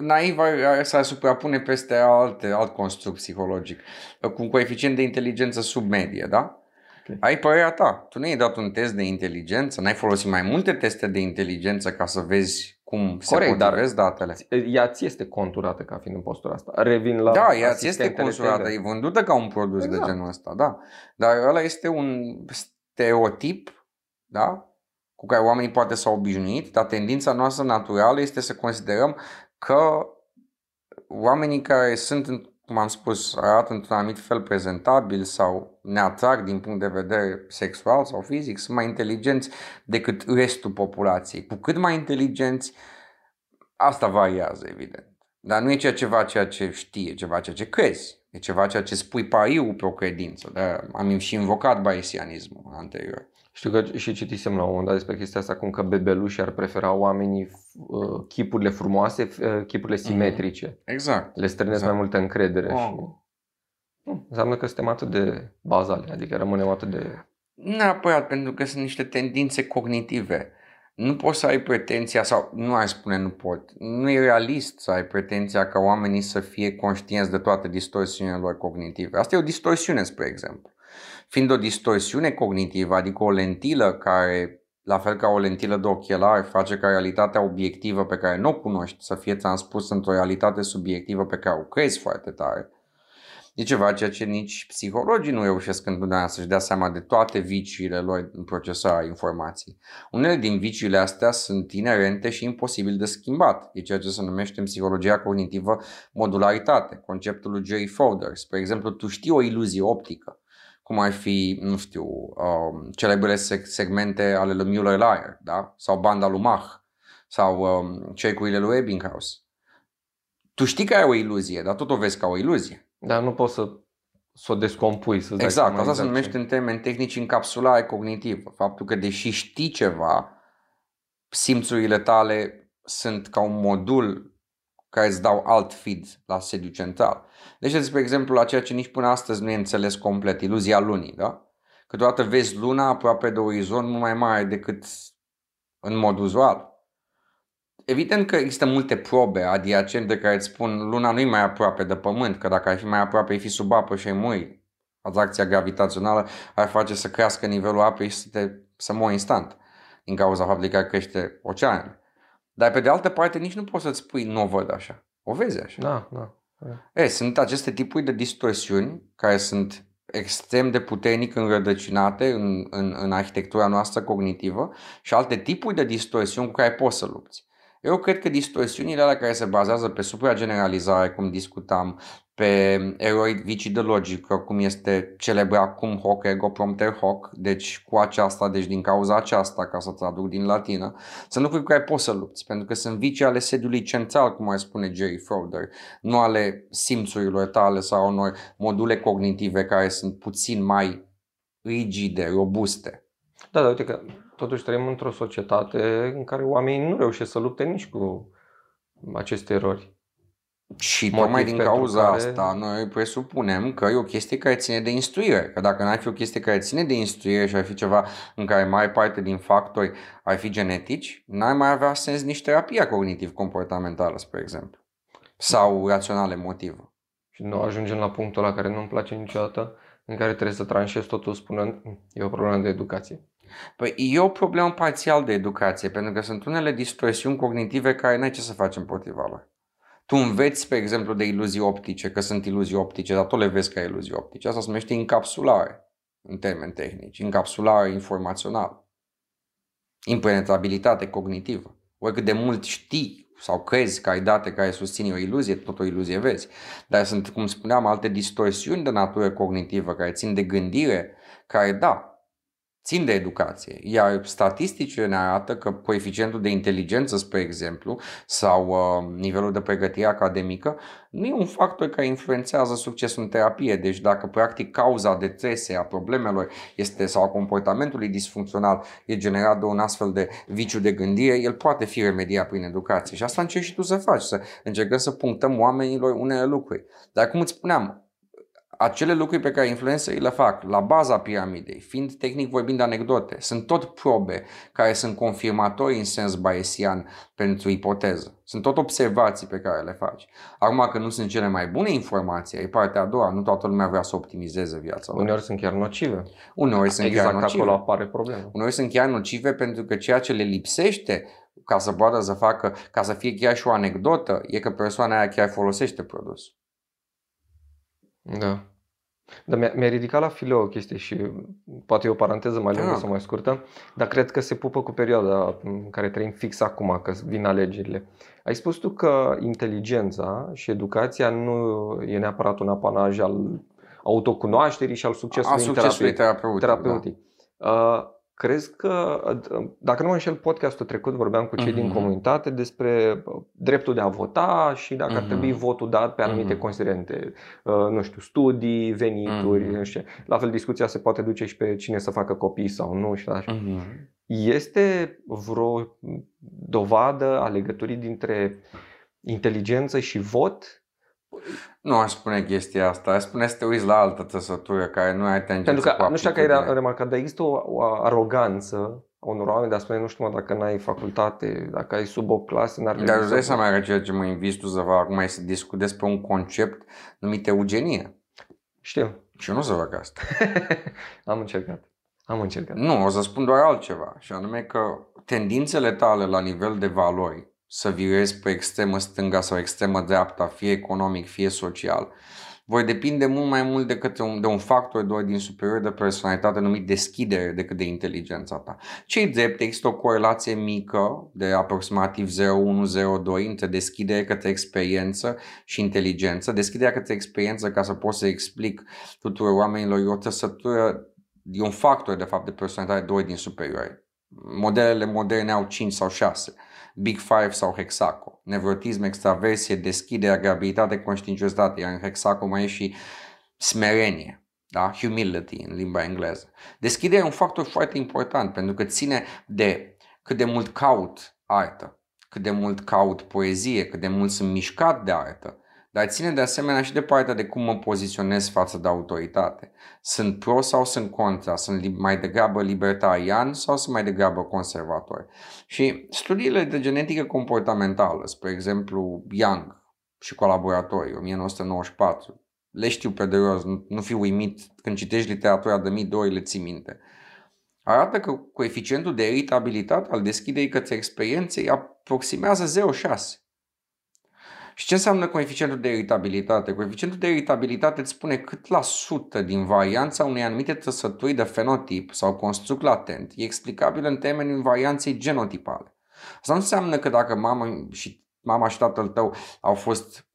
naiv să suprapune peste alte, alt construct psihologic. Cu un coeficient de inteligență sub medie, da? Okay. Ai părerea ta. Tu nu ai dat un test de inteligență, n-ai folosit mai multe teste de inteligență ca să vezi cum se Corect, potrivesc datele. Ea ți este conturată ca fiind în postura asta. Revin la Da, ea ți este conturată, e vândută ca un produs exact. de genul ăsta, da. Dar ăla este un stereotip, da? cu care oamenii poate s-au obișnuit, dar tendința noastră naturală este să considerăm că oamenii care sunt, cum am spus, arată într-un anumit fel prezentabil sau ne atrag din punct de vedere sexual sau fizic, sunt mai inteligenți decât restul populației. Cu cât mai inteligenți, asta variază, evident. Dar nu e ceea ceva ceea ce știe, ceva ceea ce crezi. E ceva ceea ce spui pariu pe o credință. De am și invocat bayesianismul anterior. Știu că și citisem la un moment dat despre chestia asta, cum că bebelușii ar prefera oamenii uh, chipurile frumoase, uh, chipurile mhm. simetrice. Exact. Le strânesc exact. mai multă încredere. Oh. Și... Nu, înseamnă că suntem atât de bazale, adică rămânem atât de... Neapărat, pentru că sunt niște tendințe cognitive. Nu poți să ai pretenția, sau nu ai spune nu pot, nu e realist să ai pretenția ca oamenii să fie conștienți de toate distorsiunile lor cognitive. Asta e o distorsiune, spre exemplu fiind o distorsiune cognitivă, adică o lentilă care, la fel ca o lentilă de ochelar, face ca realitatea obiectivă pe care nu o cunoști să fie transpusă într-o realitate subiectivă pe care o crezi foarte tare. E ceva ceea ce nici psihologii nu reușesc întotdeauna să-și dea seama de toate viciile lor în procesarea informației. Unele din viciile astea sunt inerente și imposibil de schimbat. E ceea ce se numește în psihologia cognitivă modularitate, conceptul lui Jerry Fodor. Spre exemplu, tu știi o iluzie optică cum ar fi, nu știu, um, celebrele segmente ale lui Müller-Lyer, da? Sau banda lui Mach, sau um, cercurile lui Ebbinghaus. Tu știi că ai o iluzie, dar tot o vezi ca o iluzie. Dar nu poți să, să o descompui. Să exact, asta exact se numește în termeni tehnici încapsulare cognitivă. Faptul că deși știi ceva, simțurile tale sunt ca un modul care îți dau alt feed la sediu central. Deci, spre exemplu, la ceea ce nici până astăzi nu e înțeles complet, iluzia lunii, da? Câteodată vezi luna aproape de orizont mult mai mare decât în mod uzual. Evident că există multe probe adiacente care îți spun luna nu e mai aproape de pământ, că dacă ar fi mai aproape, ai fi sub apă și ai muri. Atracția gravitațională ar face să crească nivelul apei și să, te, să mori instant din cauza faptului că crește oceanele. Dar pe de altă parte nici nu poți să-ți spui nu o văd așa. O vezi așa. Da, da. E, sunt aceste tipuri de distorsiuni care sunt extrem de puternic înrădăcinate în, în, în arhitectura noastră cognitivă și alte tipuri de distorsiuni cu care poți să lupți. Eu cred că distorsiunile alea care se bazează pe suprageneralizare, cum discutam, pe eroi vicii de logică, cum este celebra acum hoc ego prompter hoc, deci cu aceasta, deci din cauza aceasta, ca să traduc din latină, sunt lucruri cu care poți să lupți, pentru că sunt vicii ale sediului central, cum ar spune Jerry Froder, nu ale simțurilor tale sau unor module cognitive care sunt puțin mai rigide, robuste. Da, dar uite că totuși trăim într-o societate în care oamenii nu reușesc să lupte nici cu aceste erori. Și tocmai din cauza care... asta noi presupunem că e o chestie care ține de instruire. Că dacă n-ar fi o chestie care ține de instruire și ar fi ceva în care mai parte din factori ar fi genetici, n-ar mai avea sens nici terapia cognitiv-comportamentală, spre exemplu. Sau rațional emotivă. Și nu ajungem la punctul la care nu-mi place niciodată, în care trebuie să tranșez totul spunând e o problemă de educație. Păi e o problemă parțial de educație, pentru că sunt unele distorsiuni cognitive care n-ai ce să faci împotriva lor. Tu înveți, spre exemplu, de iluzii optice, că sunt iluzii optice, dar tu le vezi ca iluzii optice. Asta se numește încapsulare, în termeni tehnici, încapsulare informațională. Impenetrabilitate cognitivă. Oricât de mult știi sau crezi că ai date care susțin o iluzie, tot o iluzie vezi. Dar sunt, cum spuneam, alte distorsiuni de natură cognitivă care țin de gândire, care, da, țin de educație. Iar statisticile ne arată că coeficientul de inteligență, spre exemplu, sau uh, nivelul de pregătire academică, nu e un factor care influențează succesul în terapie. Deci dacă practic cauza de trese a problemelor este sau a comportamentului disfuncțional e generat de un astfel de viciu de gândire, el poate fi remediat prin educație. Și asta încerci și tu să faci, să încercăm să punctăm oamenilor unele lucruri. Dar cum îți spuneam, acele lucruri pe care influencerii le fac la baza piramidei, fiind tehnic vorbind anecdote, sunt tot probe care sunt confirmatorii în sens bayesian pentru ipoteză. Sunt tot observații pe care le faci. Acum că nu sunt cele mai bune informații, e partea a doua, nu toată lumea vrea să optimizeze viața. Uneori sunt chiar nocive. Uneori sunt exact chiar nocive. acolo apare problema. Uneori sunt chiar nocive pentru că ceea ce le lipsește ca să poată să facă, ca să fie chiar și o anecdotă, e că persoana aia chiar folosește produsul. Da. Dar mi-a, mi-a ridicat la file o chestie și poate e o paranteză mai lungă da. sau mai scurtă, dar cred că se pupă cu perioada în care trăim fix acum, că vin alegerile. Ai spus tu că inteligența și educația nu e neapărat un apanaj al autocunoașterii și al succesului, a succesului terapeutic. terapeutic. Da. Uh, Crezi că, dacă nu mă înșel, podcastul trecut vorbeam cu cei uh-huh. din mhm. comunitate despre dreptul de a vota și dacă uh-huh. ar trebui mhm. votul dat pe anumite uh-huh. considerente, uh, nu știu, studii, venituri, uh-huh. nu știu. La fel, discuția se poate duce și pe cine să facă copii sau nu și așa. Uh-huh. Este vreo dovadă a legăturii dintre inteligență și vot nu aș spune chestia asta, aș spune să te uiți la altă trăsătură care nu ai tangență Pentru că, nu știu că ai remarcat, dar există o, o aroganță a unor oameni de a spune, nu știu mă, dacă n-ai facultate, dacă ai sub 8 clase, n-ar Dar îți dai seama că ceea ce mă invit tu să fac acum e să discut despre un concept numit eugenie. Știu. Și eu nu o să fac asta. Am încercat. Am încercat. Nu, o să spun doar altceva, și anume că tendințele tale la nivel de valori să virezi pe extremă stânga sau extremă dreapta, fie economic, fie social, voi depinde mult mai mult decât un, de un factor de ordin superior de personalitate numit deschidere decât de inteligența ta. Cei drept, există o corelație mică de aproximativ 0,1-0,2 între deschidere către experiență și inteligență. Deschiderea către experiență, ca să pot să explic tuturor oamenilor, e o trăsătură, e un factor de fapt de personalitate de ordin superior. Modelele moderne au 5 sau 6. Big Five sau Hexaco. Nevrotism, extraversie, deschidere, agabilitate, conștiinciozitate, iar în Hexaco mai e și smerenie. Da? Humility în limba engleză. Deschiderea e un factor foarte important pentru că ține de cât de mult caut artă, cât de mult caut poezie, cât de mult sunt mișcat de artă, dar ține de asemenea și de partea de cum mă poziționez față de autoritate. Sunt pro sau sunt contra? Sunt mai degrabă libertarian sau sunt mai degrabă conservator? Și studiile de genetică comportamentală, spre exemplu Young și colaboratorii, 1994, le știu pe de rost, nu, nu fi uimit când citești literatura de mii de ori, le ții minte. Arată că coeficientul de iritabilitate al deschiderii către experiențe aproximează 0,6. Și ce înseamnă coeficientul de iritabilitate? Coeficientul de iritabilitate îți spune cât la sută din varianța unei anumite trăsături de fenotip sau construct latent e explicabil în termenii varianței genotipale. Asta nu înseamnă că dacă mama și, mama și tatăl tău au fost,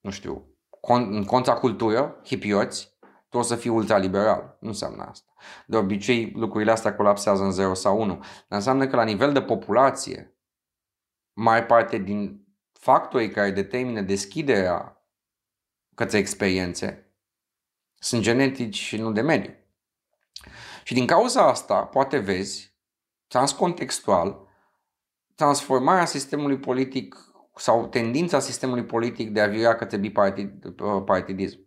nu știu, con, în contracultură, hipioți, tu o să fii ultraliberal. Nu înseamnă asta. De obicei, lucrurile astea colapsează în 0 sau 1. Dar înseamnă că la nivel de populație, mai parte din factorii care determină deschiderea către experiențe sunt genetici și nu de mediu. Și din cauza asta, poate vezi, transcontextual, transformarea sistemului politic sau tendința sistemului politic de a vira către bipartidism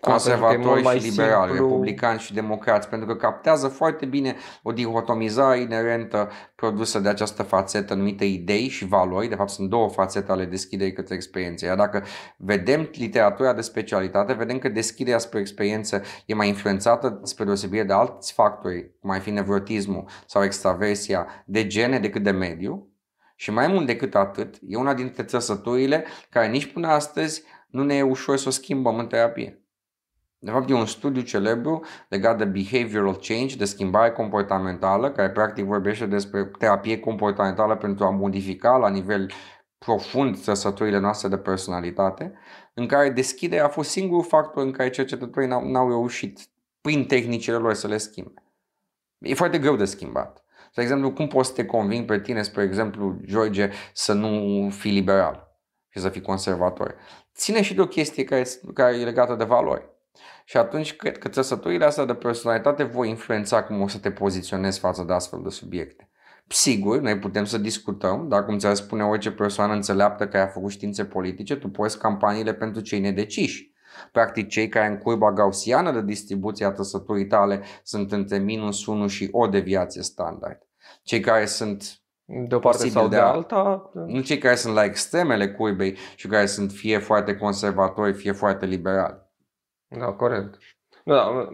conservatori și liberali, simplu... republicani și democrați, pentru că captează foarte bine o dihotomizare inerentă produsă de această fațetă numită idei și valori. De fapt, sunt două fațete ale deschiderii către experiențe. Iar dacă vedem literatura de specialitate, vedem că deschiderea spre experiență e mai influențată spre deosebire de alți factori, cum ar fi nevrotismul sau extraversia, de gene decât de mediu. Și mai mult decât atât, e una dintre trăsăturile care nici până astăzi nu ne e ușor să o schimbăm în terapie. De fapt, e un studiu celebru legat de behavioral change, de schimbare comportamentală, care practic vorbește despre terapie comportamentală pentru a modifica la nivel profund trăsăturile noastre de personalitate, în care deschiderea a fost singurul factor în care cercetătorii n-au, n-au reușit prin tehnicile lor să le schimbe. E foarte greu de schimbat. De exemplu, cum poți să te conving pe tine, spre exemplu, George, să nu fii liberal și să fii conservator? Ține și de o chestie care, care e legată de valori. Și atunci cred că trăsăturile astea de personalitate voi influența cum o să te poziționezi față de astfel de subiecte. Sigur, noi putem să discutăm, dar cum ți-ar spune orice persoană înțeleaptă care a făcut științe politice, tu poți campaniile pentru cei nedeciși. Practic, cei care în curba gaussiană de distribuție a trăsăturii tale sunt între minus 1 și o deviație standard. Cei care sunt de o parte sau de, de alta. Nu cei care sunt la extremele curbei și care sunt fie foarte conservatori, fie foarte liberali. Da, corect. Da,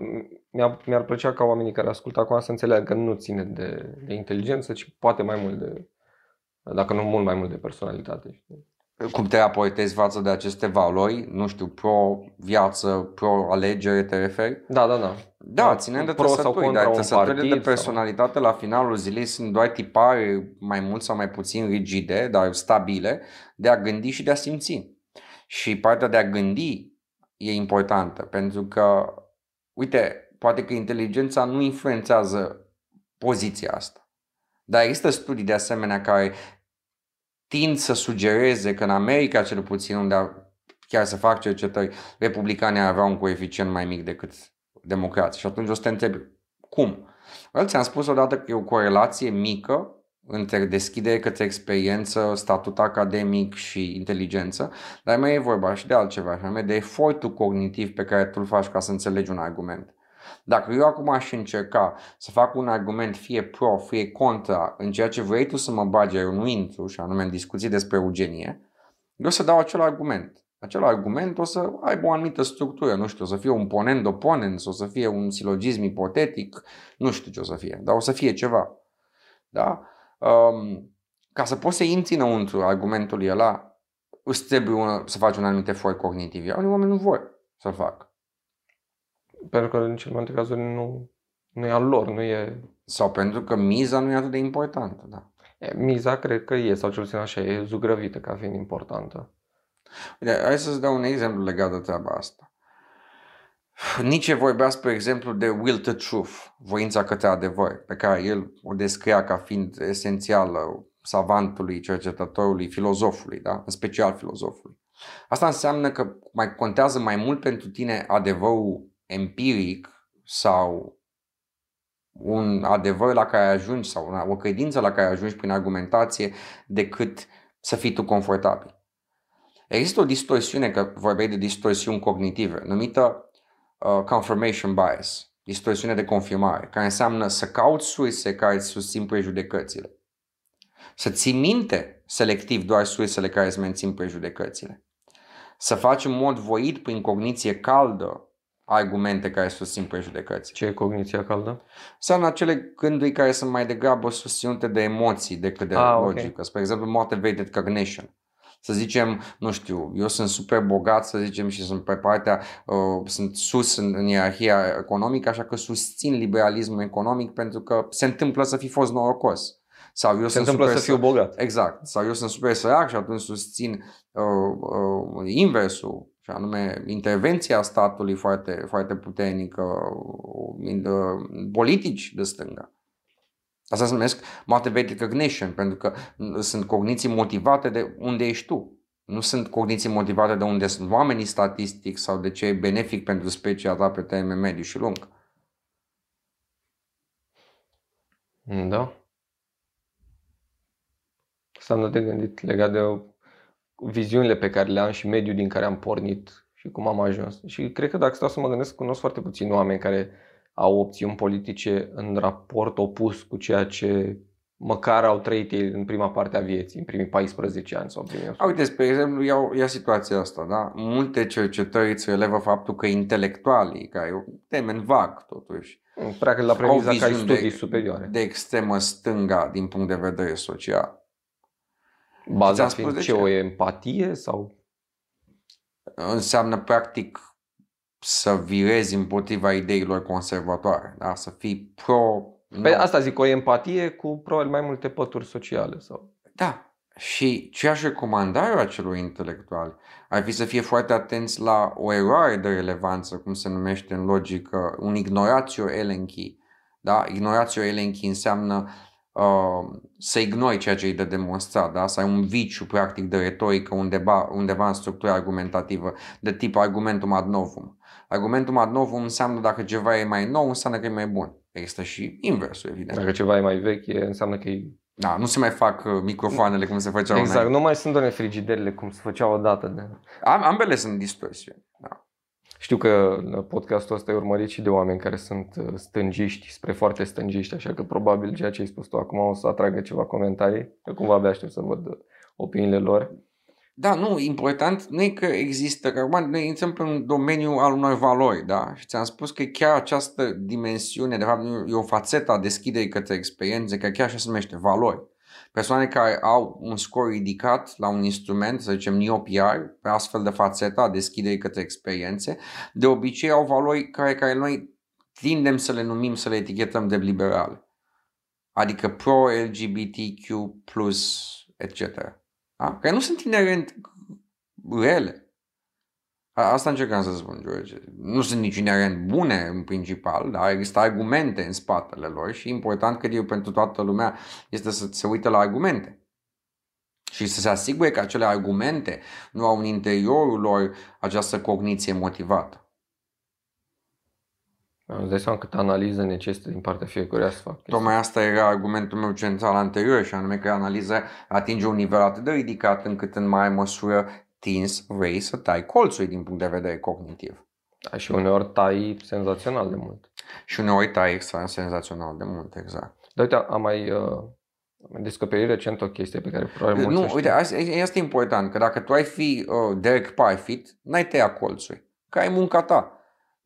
mi-ar, mi-ar plăcea ca oamenii care ascultă acum să înțeleagă că nu ține de, de inteligență, ci poate mai mult de, dacă nu mult mai mult de personalitate. Știi? Cum te apoietezi față de aceste valori, nu știu, pro-viață, pro-alegere te referi? Da, da, da. Da, ținând de pro trăsături, dar trăsăturile de personalitate sau... la finalul zilei sunt doar tipare mai mult sau mai puțin rigide, dar stabile, de a gândi și de a simți. Și partea de a gândi e importantă, pentru că, uite, poate că inteligența nu influențează poziția asta. Dar există studii de asemenea care tind să sugereze că în America, cel puțin, unde chiar să fac cercetări, republicanii aveau un coeficient mai mic decât democrații. Și atunci o să te întrebi, cum? Well, ți-am spus odată că e o corelație mică între deschidere către experiență, statut academic și inteligență, dar mai e vorba și de altceva, și anume de efortul cognitiv pe care tu îl faci ca să înțelegi un argument. Dacă eu acum aș încerca să fac un argument fie pro, fie contra în ceea ce vrei tu să mă bagi, eu nu intru, și anume în discuții despre eugenie, eu o să dau acel argument. Acel argument o să aibă o anumită structură, nu știu, o să fie un ponent-oponent, o să fie un silogism ipotetic, nu știu ce o să fie, dar o să fie ceva. Da? Um, ca să poți să intri înăuntru argumentul ăla, îți trebuie una, să faci un anumit efort cognitiv. Iar unii oameni nu vor să-l fac. Pentru că în cel mai multe cazuri nu, nu e al lor, nu e... Sau pentru că miza nu e atât de importantă, da. E, miza cred că e, sau cel puțin așa, e zugrăvită ca fiind importantă. Uite, hai să-ți dau un exemplu legat de treaba asta. Nici vorbea, spre exemplu, de will to truth, voința către adevăr, pe care el o descria ca fiind esențială savantului, cercetătorului, filozofului, da? în special filozofului. Asta înseamnă că mai contează mai mult pentru tine adevărul empiric sau un adevăr la care ajungi sau o credință la care ajungi prin argumentație decât să fii tu confortabil. Există o distorsiune, că vorbeai de distorsiuni cognitive, numită uh, confirmation bias, distorsiune de confirmare, care înseamnă să cauți surse care îți susțin prejudecățile. Să ții minte selectiv doar sursele care îți mențin prejudecățile. Să faci în mod voit prin cogniție caldă argumente care susțin prejudecăți. Ce e cogniția caldă? Înseamnă acele gânduri care sunt mai degrabă susținute de emoții decât de ah, logică. Okay. Spre exemplu, motivated cognition să zicem, nu știu, eu sunt super bogat, să zicem, și sunt pe partea, uh, sunt sus în, în ierarhia economică, așa că susțin liberalismul economic pentru că se întâmplă să fi fost norocos. Sau eu Se sunt întâmplă super să fiu bogat. Exact. Sau eu sunt super sărac și atunci susțin uh, uh, inversul, și anume intervenția statului foarte, foarte puternică, uh, uh, politici de stânga. Asta se numesc motivated cognition, pentru că sunt cogniții motivate de unde ești tu. Nu sunt cogniții motivate de unde sunt oamenii statistic sau de ce e benefic pentru specia ta pe termen mediu și lung. Da. Asta am de gândit legat de viziunile pe care le am și mediul din care am pornit și cum am ajuns. Și cred că dacă stau să mă gândesc, cunosc foarte puțini oameni care au opțiuni politice în raport opus cu ceea ce măcar au trăit ei în prima parte a vieții, în primii 14 ani sau primii A, Uite, spre exemplu, iau, ia situația asta, da? Multe cercetări îți relevă faptul că intelectualii, care e un termen vag totuși, Pleacă la premiza au că ai viziuni studii de, superioare. de extremă stânga din punct de vedere social. Baza Ți-am fiind spus de ce, ce. o empatie sau... Înseamnă practic să virezi împotriva ideilor conservatoare, da? să fii pro... Pe nu. asta zic, o empatie cu probabil mai multe pături sociale sau... Da. Și ce aș recomanda eu acelor intelectuali ar fi să fie foarte atenți la o eroare de relevanță, cum se numește în logică, un ignoratio elenchi. Da? Ignoratio elenchi înseamnă uh, să ignori ceea ce e de demonstrat, da? să ai un viciu practic de retorică undeva, undeva în structura argumentativă, de tip argumentum ad novum. Argumentum ad novum înseamnă dacă ceva e mai nou, înseamnă că e mai bun. Există și inversul, evident. Dacă ceva e mai vechi, e- înseamnă că e... Da, nu se mai fac uh, microfoanele cum se făceau Exact, înainte. nu mai sunt doar frigiderile cum se făceau odată. De... Am, ambele sunt distorsiuni. Da. Știu că podcastul ăsta e urmărit și de oameni care sunt uh, stângiști, spre foarte stângiști, așa că probabil ceea ce ai spus tu acum o să atragă ceva comentarii. Eu cumva abia aștept să văd uh, opiniile lor. Da, nu, important nu e că există, că acum noi intrăm pe un domeniu al unor valori, da? Și ți-am spus că chiar această dimensiune, de fapt, e o fațetă a deschiderii către experiențe, că chiar așa se numește valori. Persoane care au un scor ridicat la un instrument, să zicem NeoPR, pe astfel de fațetă a deschiderii către experiențe, de obicei au valori care, care noi tindem să le numim, să le etichetăm de liberale. Adică pro-LGBTQ+, etc. Da? Care nu sunt inerent rele. A- Asta încercam să spun, George. Nu sunt nici inerent bune în principal, dar există argumente în spatele lor și important, cred eu, pentru toată lumea este să se uite la argumente. Și să se asigure că acele argumente nu au în interiorul lor această cogniție motivată. Îți dai seama câtă analiză necesită din partea fiecăruia să fac chestia. Tocmai asta era argumentul meu central anterior și anume că analiza atinge un nivel atât de ridicat încât în mare măsură tinzi, vrei să tai colțul din punct de vedere cognitiv. Da, și uneori tai senzațional de mult. Și uneori tai extra senzațional de mult, exact. Dar uite, am mai, uh, am mai descoperit recent o chestie pe care probabil mulți o Nu, știu. uite, asta, asta e important, că dacă tu ai fi uh, Derek Parfit, n-ai tăia colțuri, că ai munca ta.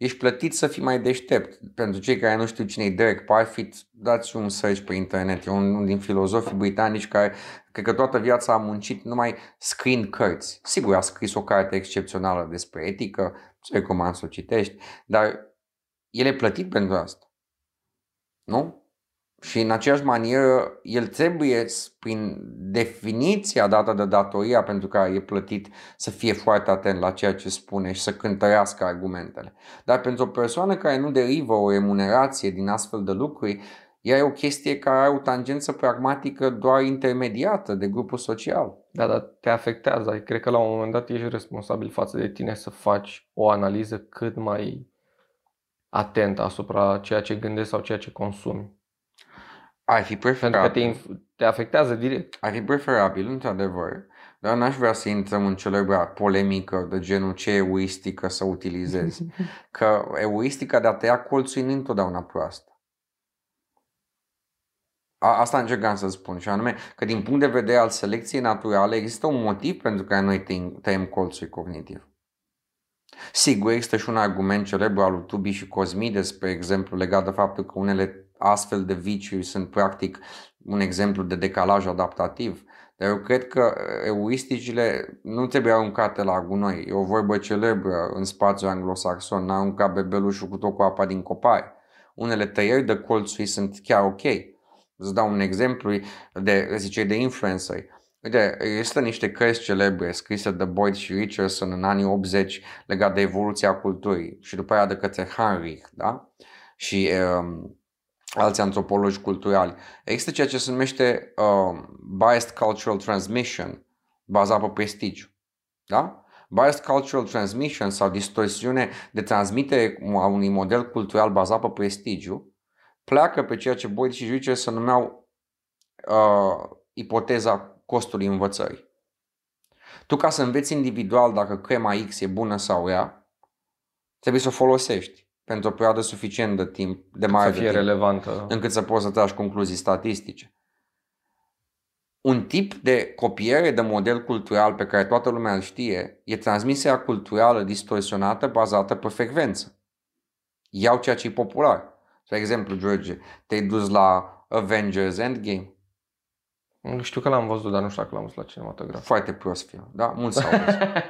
Ești plătit să fii mai deștept. Pentru cei care nu știu cine e Derek Parfit, dați un search pe internet. E unul din filozofii britanici care, cred că toată viața a muncit numai scriind cărți. Sigur, a scris o carte excepțională despre etică, îți recomand să o citești, dar el e plătit pentru asta. Nu? Și în aceeași manieră, el trebuie, s- prin definiția dată de datoria pentru care e plătit, să fie foarte atent la ceea ce spune și să cântărească argumentele. Dar pentru o persoană care nu derivă o remunerație din astfel de lucruri, ea e o chestie care are o tangență pragmatică doar intermediată de grupul social. Da, dar te afectează. Cred că la un moment dat ești responsabil față de tine să faci o analiză cât mai atentă asupra ceea ce gândești sau ceea ce consumi. Ar fi Pentru că te, preferabil. inf- te afectează direct. Ar fi preferabil, într-adevăr, dar n-aș vrea să intrăm în celebra polemică de genul ce egoistică să utilizezi. Că egoistica de a tăia colțul nu e întotdeauna proastă. A, asta încercam să spun și anume că din punct de vedere al selecției naturale există un motiv pentru care noi tăiem, tăiem colțul cognitiv. Sigur, există și un argument celebru al lui Tubi și Cosmides, spre exemplu, legat de faptul că unele astfel de viciuri sunt practic un exemplu de decalaj adaptativ. Dar eu cred că egoisticile nu trebuie aruncate la gunoi. E o vorbă celebră în spațiul anglosaxon, n-a aruncat bebelușul cu tot cu apa din copare. Unele tăieri de colțuri sunt chiar ok. Îți dau un exemplu de, zice, de influencer. Uite, există niște cărți celebre scrise de Boyd și Richardson în anii 80 legate de evoluția culturii și după aia de către Heinrich, da? Și um, alți antropologi culturali. Există ceea ce se numește um, biased cultural transmission, bazat pe prestigiu. Da? Biased cultural transmission sau distorsiune de transmitere a unui model cultural bazat pe prestigiu pleacă pe ceea ce Boyd și Richardson numeau uh, ipoteza costului învățării. Tu ca să înveți individual dacă crema X e bună sau rea, trebuie să o folosești pentru o perioadă suficient de timp, de mare să fie de timp, relevantă. încât să poți să tragi concluzii statistice. Un tip de copiere de model cultural pe care toată lumea îl știe e transmisia culturală distorsionată bazată pe frecvență. Iau ceea ce e popular. De exemplu, George, te-ai dus la Avengers Endgame? Știu că l-am văzut, dar nu știu dacă l-am văzut la cinematograf. Foarte prost film, da? Mulți s-au văzut.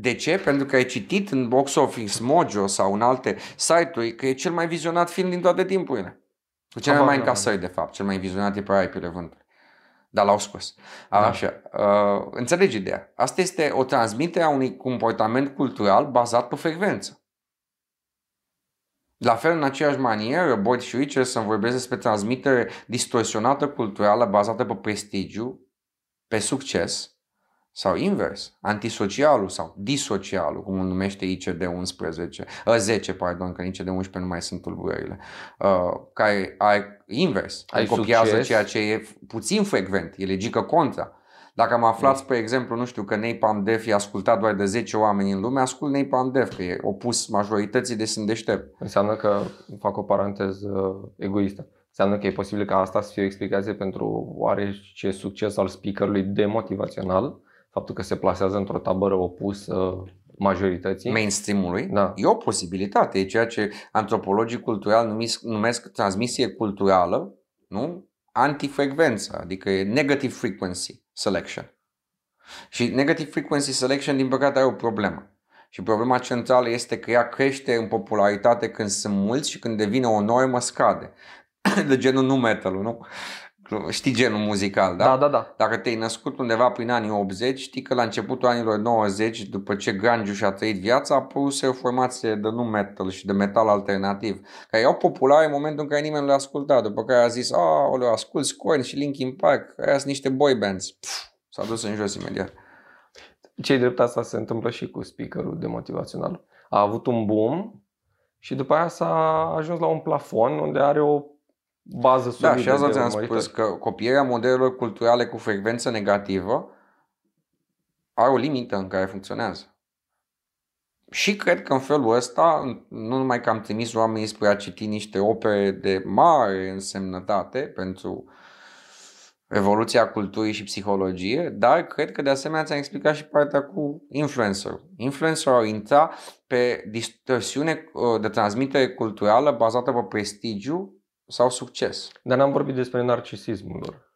De ce? Pentru că ai citit în Box Office Mojo sau în alte site-uri că e cel mai vizionat film din toate timpurile. Cu cele mai încasări, de fapt. Cel mai vizionat e pe aripile vântului. Dar l-au scos. Da. Așa. Uh, înțelegi ideea. Asta este o transmitere a unui comportament cultural bazat pe frecvență. La fel, în aceeași manieră, Boyd și Richardson vorbesc despre transmitere distorsionată culturală bazată pe prestigiu, pe succes sau invers, antisocialul sau disocialul, cum îl numește ICD-11, uh, 10, pardon, că ICD-11 nu mai sunt tulburările, uh, care ai invers, ai copiază succes. ceea ce e puțin frecvent, e legică contra. Dacă am aflat, spre exemplu, nu știu, că Napalm Death e ascultat doar de 10 oameni în lume, ascult Napalm Death, că e opus majorității de sunt deștept. Înseamnă că, fac o paranteză egoistă, înseamnă că e posibil ca asta să fie o explicație pentru oarece succes al speakerului demotivațional, faptul că se plasează într-o tabără opusă majorității. Mainstream-ului. Da. E o posibilitate, e ceea ce antropologii culturali numesc, numesc transmisie culturală, nu? Antifrecvență, adică e negative frequency selection. Și negative frequency selection, din păcate, are o problemă. Și problema centrală este că ea crește în popularitate când sunt mulți și când devine o normă scade. De genul nu metal nu? Știi genul muzical, da? Da, da, da. Dacă te-ai născut undeva prin anii 80, știi că la începutul anilor 90, după ce grunge și-a trăit viața, a apărut o formație de nu metal și de metal alternativ, care erau populare în momentul în care nimeni nu le asculta, după care a zis, a, le ascult Korn și Linkin Park, aia sunt niște boy bands. Pff, s-a dus în jos imediat. Cei drept asta se întâmplă și cu speakerul de motivațional. A avut un boom și după aia s-a ajuns la un plafon unde are o bază solidă. Da, și asta ți-am spus că copierea modelelor culturale cu frecvență negativă are o limită în care funcționează. Și cred că în felul ăsta, nu numai că am trimis oamenii spre a citi niște opere de mare însemnătate pentru evoluția culturii și psihologie, dar cred că de asemenea ți-am explicat și partea cu influencer. Influencer au intra pe distorsiune uh, de transmitere culturală bazată pe prestigiu sau succes. Dar n-am vorbit despre narcisismul lor.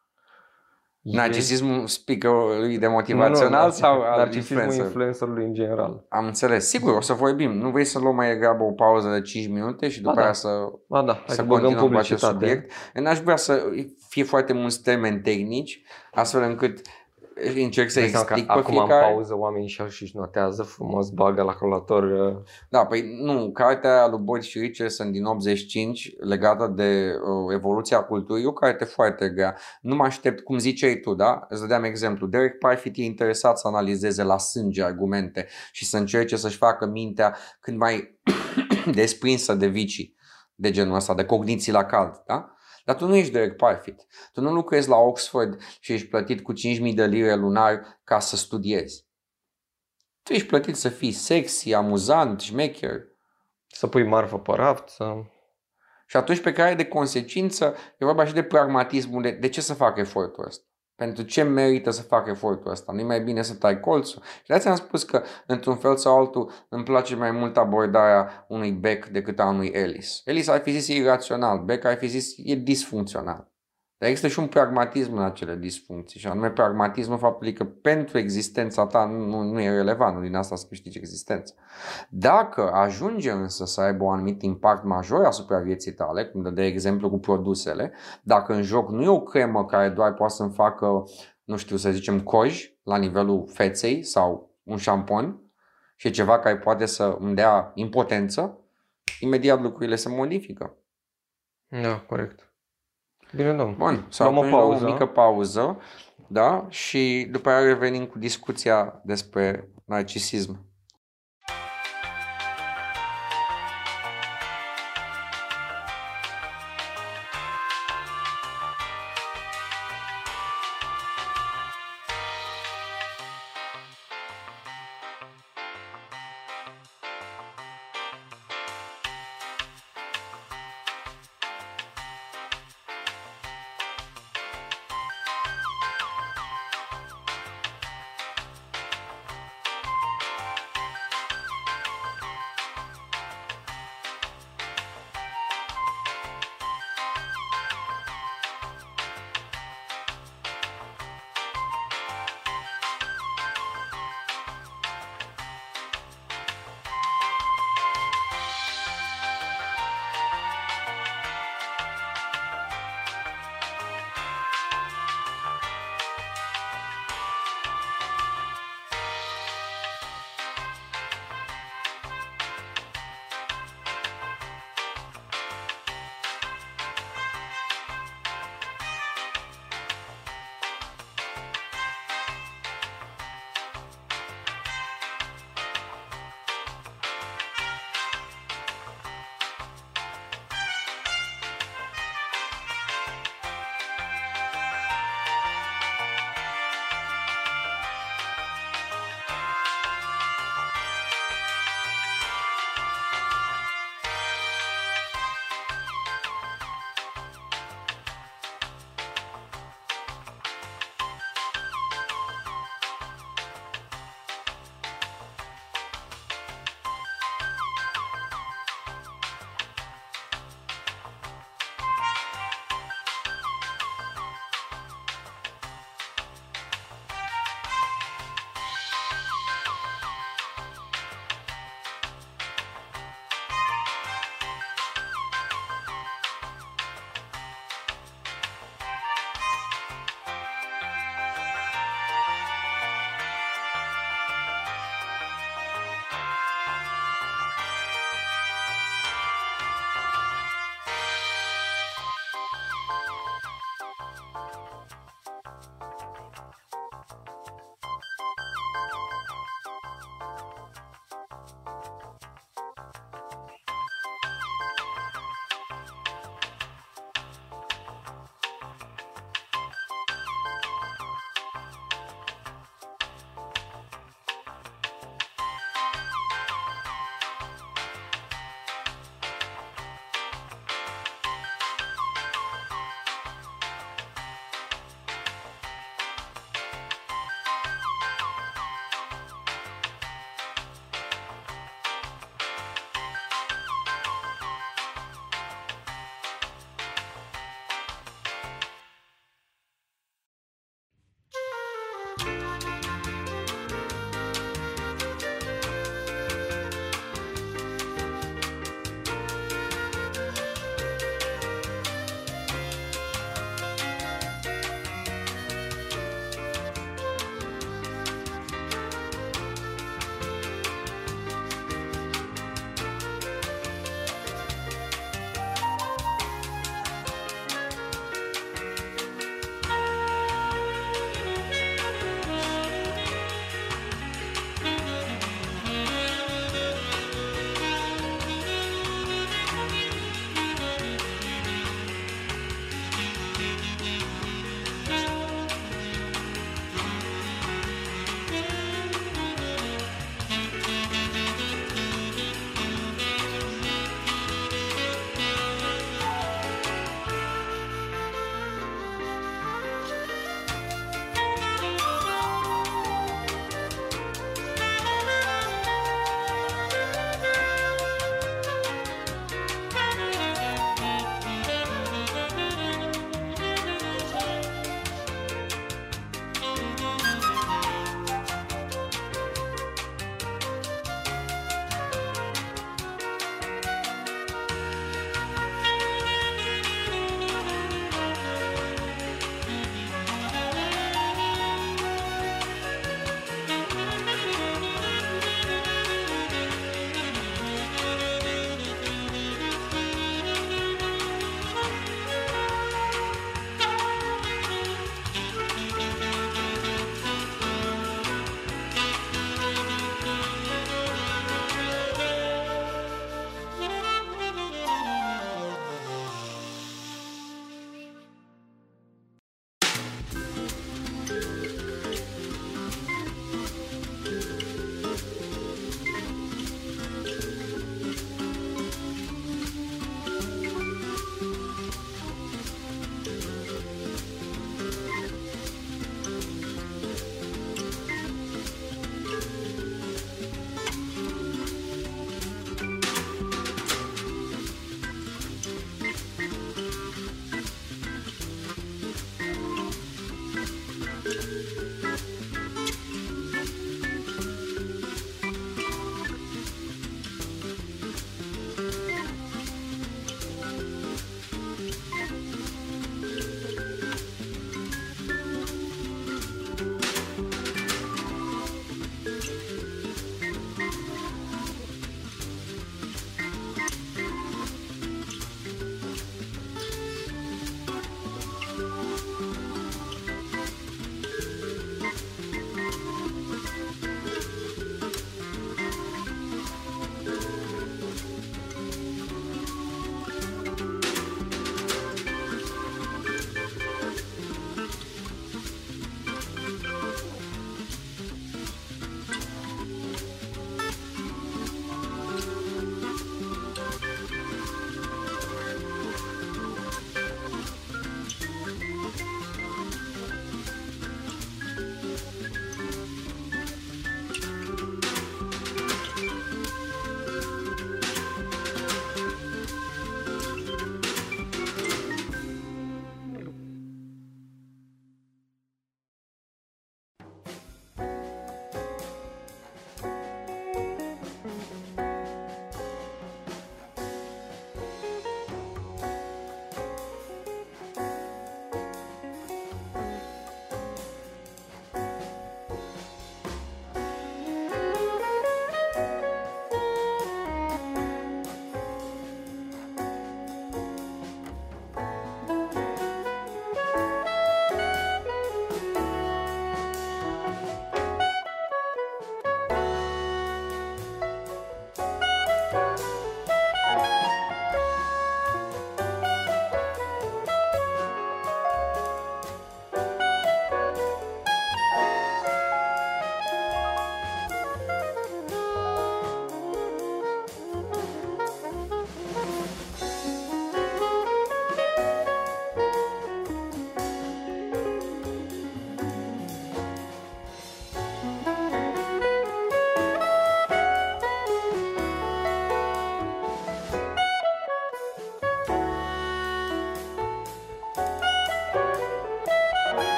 Narcisismul speakerului de motivațional nu, nu, sau al narcisismul influencer? influencerului în general. Am înțeles. Sigur, o să vorbim. Nu vrei să luăm mai degrabă o pauză de 5 minute și după ba, aia da. să, ba, da. Hai să continuăm cu acest subiect. N-aș vrea să fie foarte mulți termeni tehnici, astfel încât încerc să explic pe acum fiecare. am pauză, oamenii și și notează frumos, bagă la calculator. uh, Da, păi nu, cartea lui Boyd și Richardson din 85 legată de uh, evoluția culturii, e o carte foarte grea. Nu mă aștept, cum ziceai tu, da? Îți dădeam exemplu. Derek Parfit e interesat să analizeze la sânge argumente și să încerce să-și facă mintea cât mai desprinsă de vicii de genul ăsta, de cogniții la cald, da? Dar tu nu ești Derek Parfit. Tu nu lucrezi la Oxford și ești plătit cu 5.000 de lire lunar ca să studiezi. Tu ești plătit să fii sexy, amuzant, șmecher. Să pui marfă pe raft, să... Și atunci pe care de consecință e vorba și de pragmatismul de, de ce să fac efortul ăsta. Pentru ce merită să fac efortul ăsta? Nu-i mai bine să tai colțul? Și de am spus că, într-un fel sau altul, îmi place mai mult abordarea unui Beck decât a unui Ellis. Ellis ar fi zis irațional, Beck ar fi zis e disfuncțional. Dar există și un pragmatism în acele disfuncții și anume pragmatismul faptului că pentru existența ta nu, nu e relevant, nu din asta să câștigi existența. Dacă ajunge însă să aibă un anumit impact major asupra vieții tale, cum de exemplu cu produsele, dacă în joc nu e o cremă care doar poate să-mi facă, nu știu, să zicem coj la nivelul feței sau un șampon și e ceva care poate să îmi dea impotență, imediat lucrurile se modifică. Da, corect. Bine, domn. Bun, să luăm o pauză. o mică pauză, da? Și după aia revenim cu discuția despre narcisism.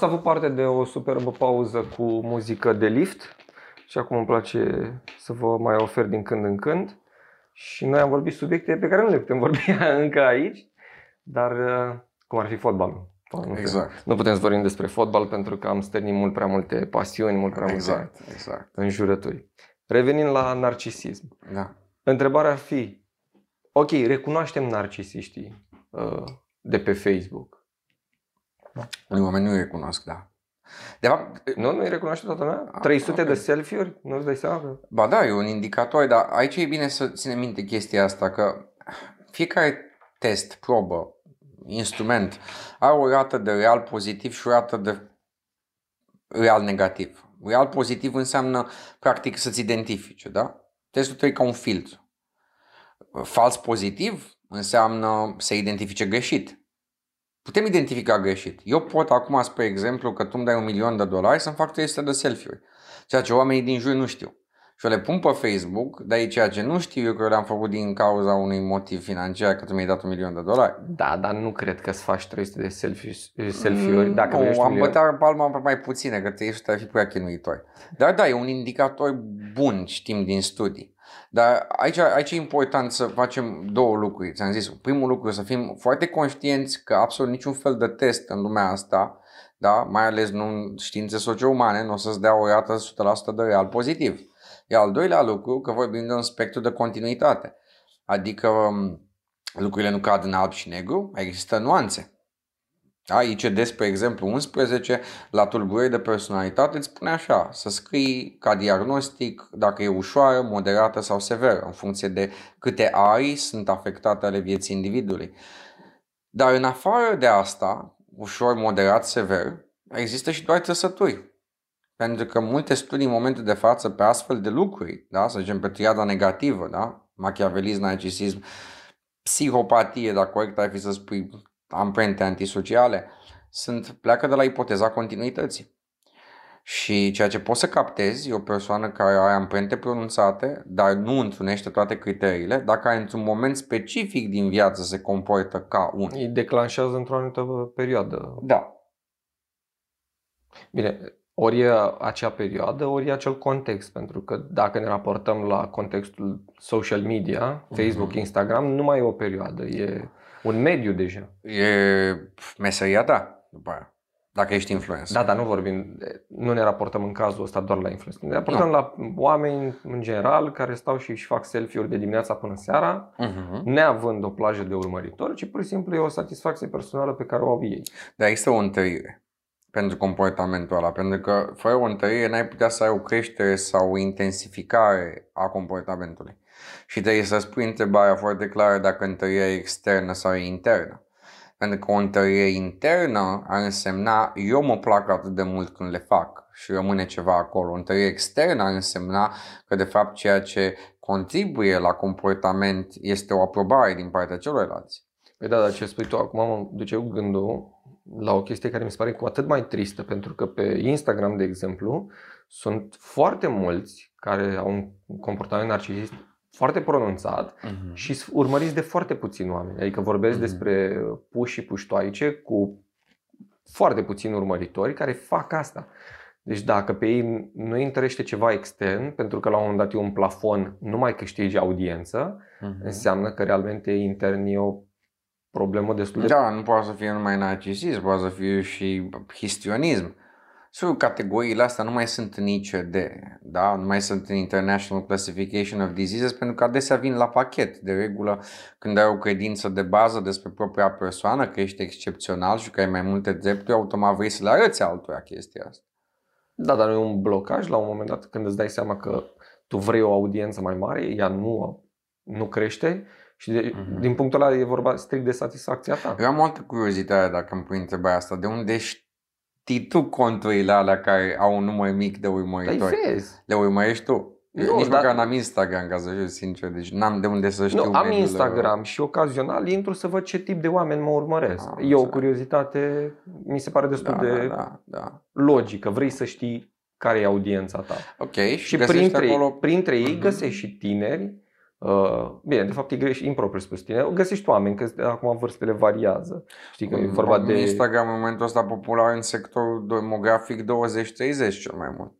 Ați avut parte de o superbă pauză cu muzică de lift și acum îmi place să vă mai ofer din când în când. Și noi am vorbit subiecte pe care nu le putem vorbi încă aici, dar uh, cum ar fi fotbalul. Nu Exact. Nu putem să vorbim despre fotbal pentru că am stârnit mult prea multe pasiuni, mult prea Exact, multe exact. înjurături. Revenind la narcisism. Da. Întrebarea ar fi, ok, recunoaștem narcisiștii uh, de pe Facebook. Unii oameni nu recunosc, da. De fapt, Nu, nu-i recunoaște toată lumea? Ah, 300 ok. de selfie-uri? Nu-ți dai seama? că- Ba da, e un indicator, dar aici e bine să ținem minte chestia asta, că fiecare test, probă, instrument, are o rată de real pozitiv și o rată de real negativ. Real pozitiv înseamnă, practic, să-ți identifice, da? Testul tău e ca un filtru. Fals pozitiv înseamnă să identifice greșit. Putem identifica greșit. Eu pot acum, spre exemplu, că tu îmi dai un milion de dolari să-mi fac 300 de selfie-uri. Ceea ce oamenii din jur nu știu. Și eu le pun pe Facebook, dar e ceea ce nu știu eu că eu le-am făcut din cauza unui motiv financiar, că tu mi-ai dat un milion de dolari. Da, dar nu cred că îți faci 300 de selfie, selfie-uri dacă nu, vrei am bătea palma pe mai puține, că 300 ar fi prea chinuitori. Dar da, e un indicator bun, știm din studii. Dar aici, aici e important să facem două lucruri. Ți-am zis, primul lucru să fim foarte conștienți că absolut niciun fel de test în lumea asta, da, mai ales nu în științe socio-umane, nu o să-ți dea o rată 100% de real pozitiv. Iar al doilea lucru, că vorbim de un spectru de continuitate. Adică um, lucrurile nu cad în alb și negru, există nuanțe. Da? ICD, spre exemplu, 11, la tulburări de personalitate îți spune așa, să scrii ca diagnostic dacă e ușoară, moderată sau severă, în funcție de câte arii sunt afectate ale vieții individului. Dar în afară de asta, ușor, moderat, sever, există și doar trăsături. Pentru că multe studii în momentul de față pe astfel de lucruri, da? să zicem pe triada negativă, da? machiavelism, narcisism, psihopatie, dacă corect ar fi să spui amprente antisociale, sunt, pleacă de la ipoteza continuității. Și ceea ce poți să captezi e o persoană care are amprente pronunțate, dar nu întrunește toate criteriile, dacă într-un moment specific din viață se comportă ca un. Îi declanșează într-o anumită perioadă. Da, Bine, ori e acea perioadă, ori e acel context, pentru că dacă ne raportăm la contextul social media, Facebook, Instagram, nu mai e o perioadă, e un mediu deja. e meseria ta după aia, dacă ești influencer. Da, dar nu vorbim, nu ne raportăm în cazul ăsta doar la influencer. Ne raportăm Nu. la oameni în general care stau și își fac selfie-uri de dimineața până seara, Uh-huh. neavând o plajă de urmăritori, ci pur și simplu e o satisfacție personală pe care o au ei. Dar există o întărire pentru comportamentul ăla, pentru că fără o întărire n-ai putea să ai o creștere sau o intensificare a comportamentului. Și trebuie să spui întrebarea foarte clară dacă întărirea e externă sau e internă. Pentru că o întărire internă ar însemna eu mă plac atât de mult când le fac și rămâne ceva acolo. O întărire externă ar însemna că de fapt ceea ce contribuie la comportament este o aprobare din partea celorlalți. Păi da, dar ce spui tu acum mă duce cu gândul la o chestie care mi se pare cu atât mai tristă, pentru că pe Instagram, de exemplu, sunt foarte mulți care au un comportament narcisist foarte pronunțat Mhm. și sunt urmăriți de foarte puțini oameni. Adică vorbesc Mhm. despre puși și puștoaice cu foarte puțini urmăritori care fac asta. Deci dacă pe ei nu îi întărește ceva extern, pentru că la un moment dat e un plafon, nu mai câștigi audiență, Mhm. înseamnă că realmente intern e o problemă destul de Da, nu poate să fie numai narcisism, poate să fie și histrionism. Sigur, categoriile astea nu mai sunt în ICD, da? nu mai sunt în International Classification of Diseases, pentru că adesea vin la pachet. De regulă, când ai o credință de bază despre propria persoană, că ești excepțional și că ai mai multe drepturi, automat vrei să le arăți altora chestia asta. Da, dar nu e un blocaj la un moment dat când îți dai seama că tu vrei o audiență mai mare, ea nu, nu crește și de, Mhm. din punctul ăla e vorba strict de satisfacția ta. Eu am o altă curiozitate dacă îmi pui întrebarea asta. De unde știi tu conturile alea care au un număr mic de Dar urmăritori? vezi. Le urmărești tu? Eu Nu, nici dar- măcar n-am Instagram, ca să fiu sincer, deci n-am de unde să știu Nu, am mediul, Instagram și ocazional intru să văd ce tip de oameni mă urmăresc. Am e o înțeles. curiozitate, mi se pare destul Da, de da, da, da. logică. Vrei să știi care e audiența ta. Ok, și, Și găsești printre, acolo... printre ei Mhm. găsești și tineri Uh, bine, de fapt e greșit, impropriu spus tine. Găsești oameni, că acum vârstele variază. Știi că e vorba de... Instagram în momentul ăsta popular în sectorul demografic 20-30 cel mai mult.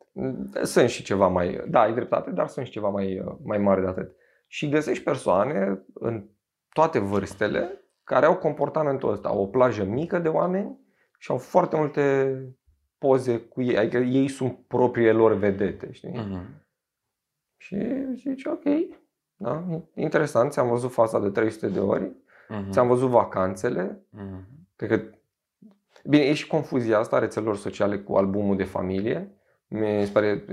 Sunt și ceva mai, da, ai dreptate, dar sunt și ceva mai, mai mare de atât. Și găsești persoane în toate vârstele care au comportamentul ăsta. Au o plajă mică de oameni și au foarte multe poze cu ei. Adică ei sunt propriile lor vedete, știi? Uh-huh. Și zici, ok, da? Interesant, ți-am văzut fața de 300 de ori, uh-huh. ți-am văzut vacanțele. Uh-huh. Cred că... Bine, e și confuzia asta a rețelelor sociale cu albumul de familie. Mi se pare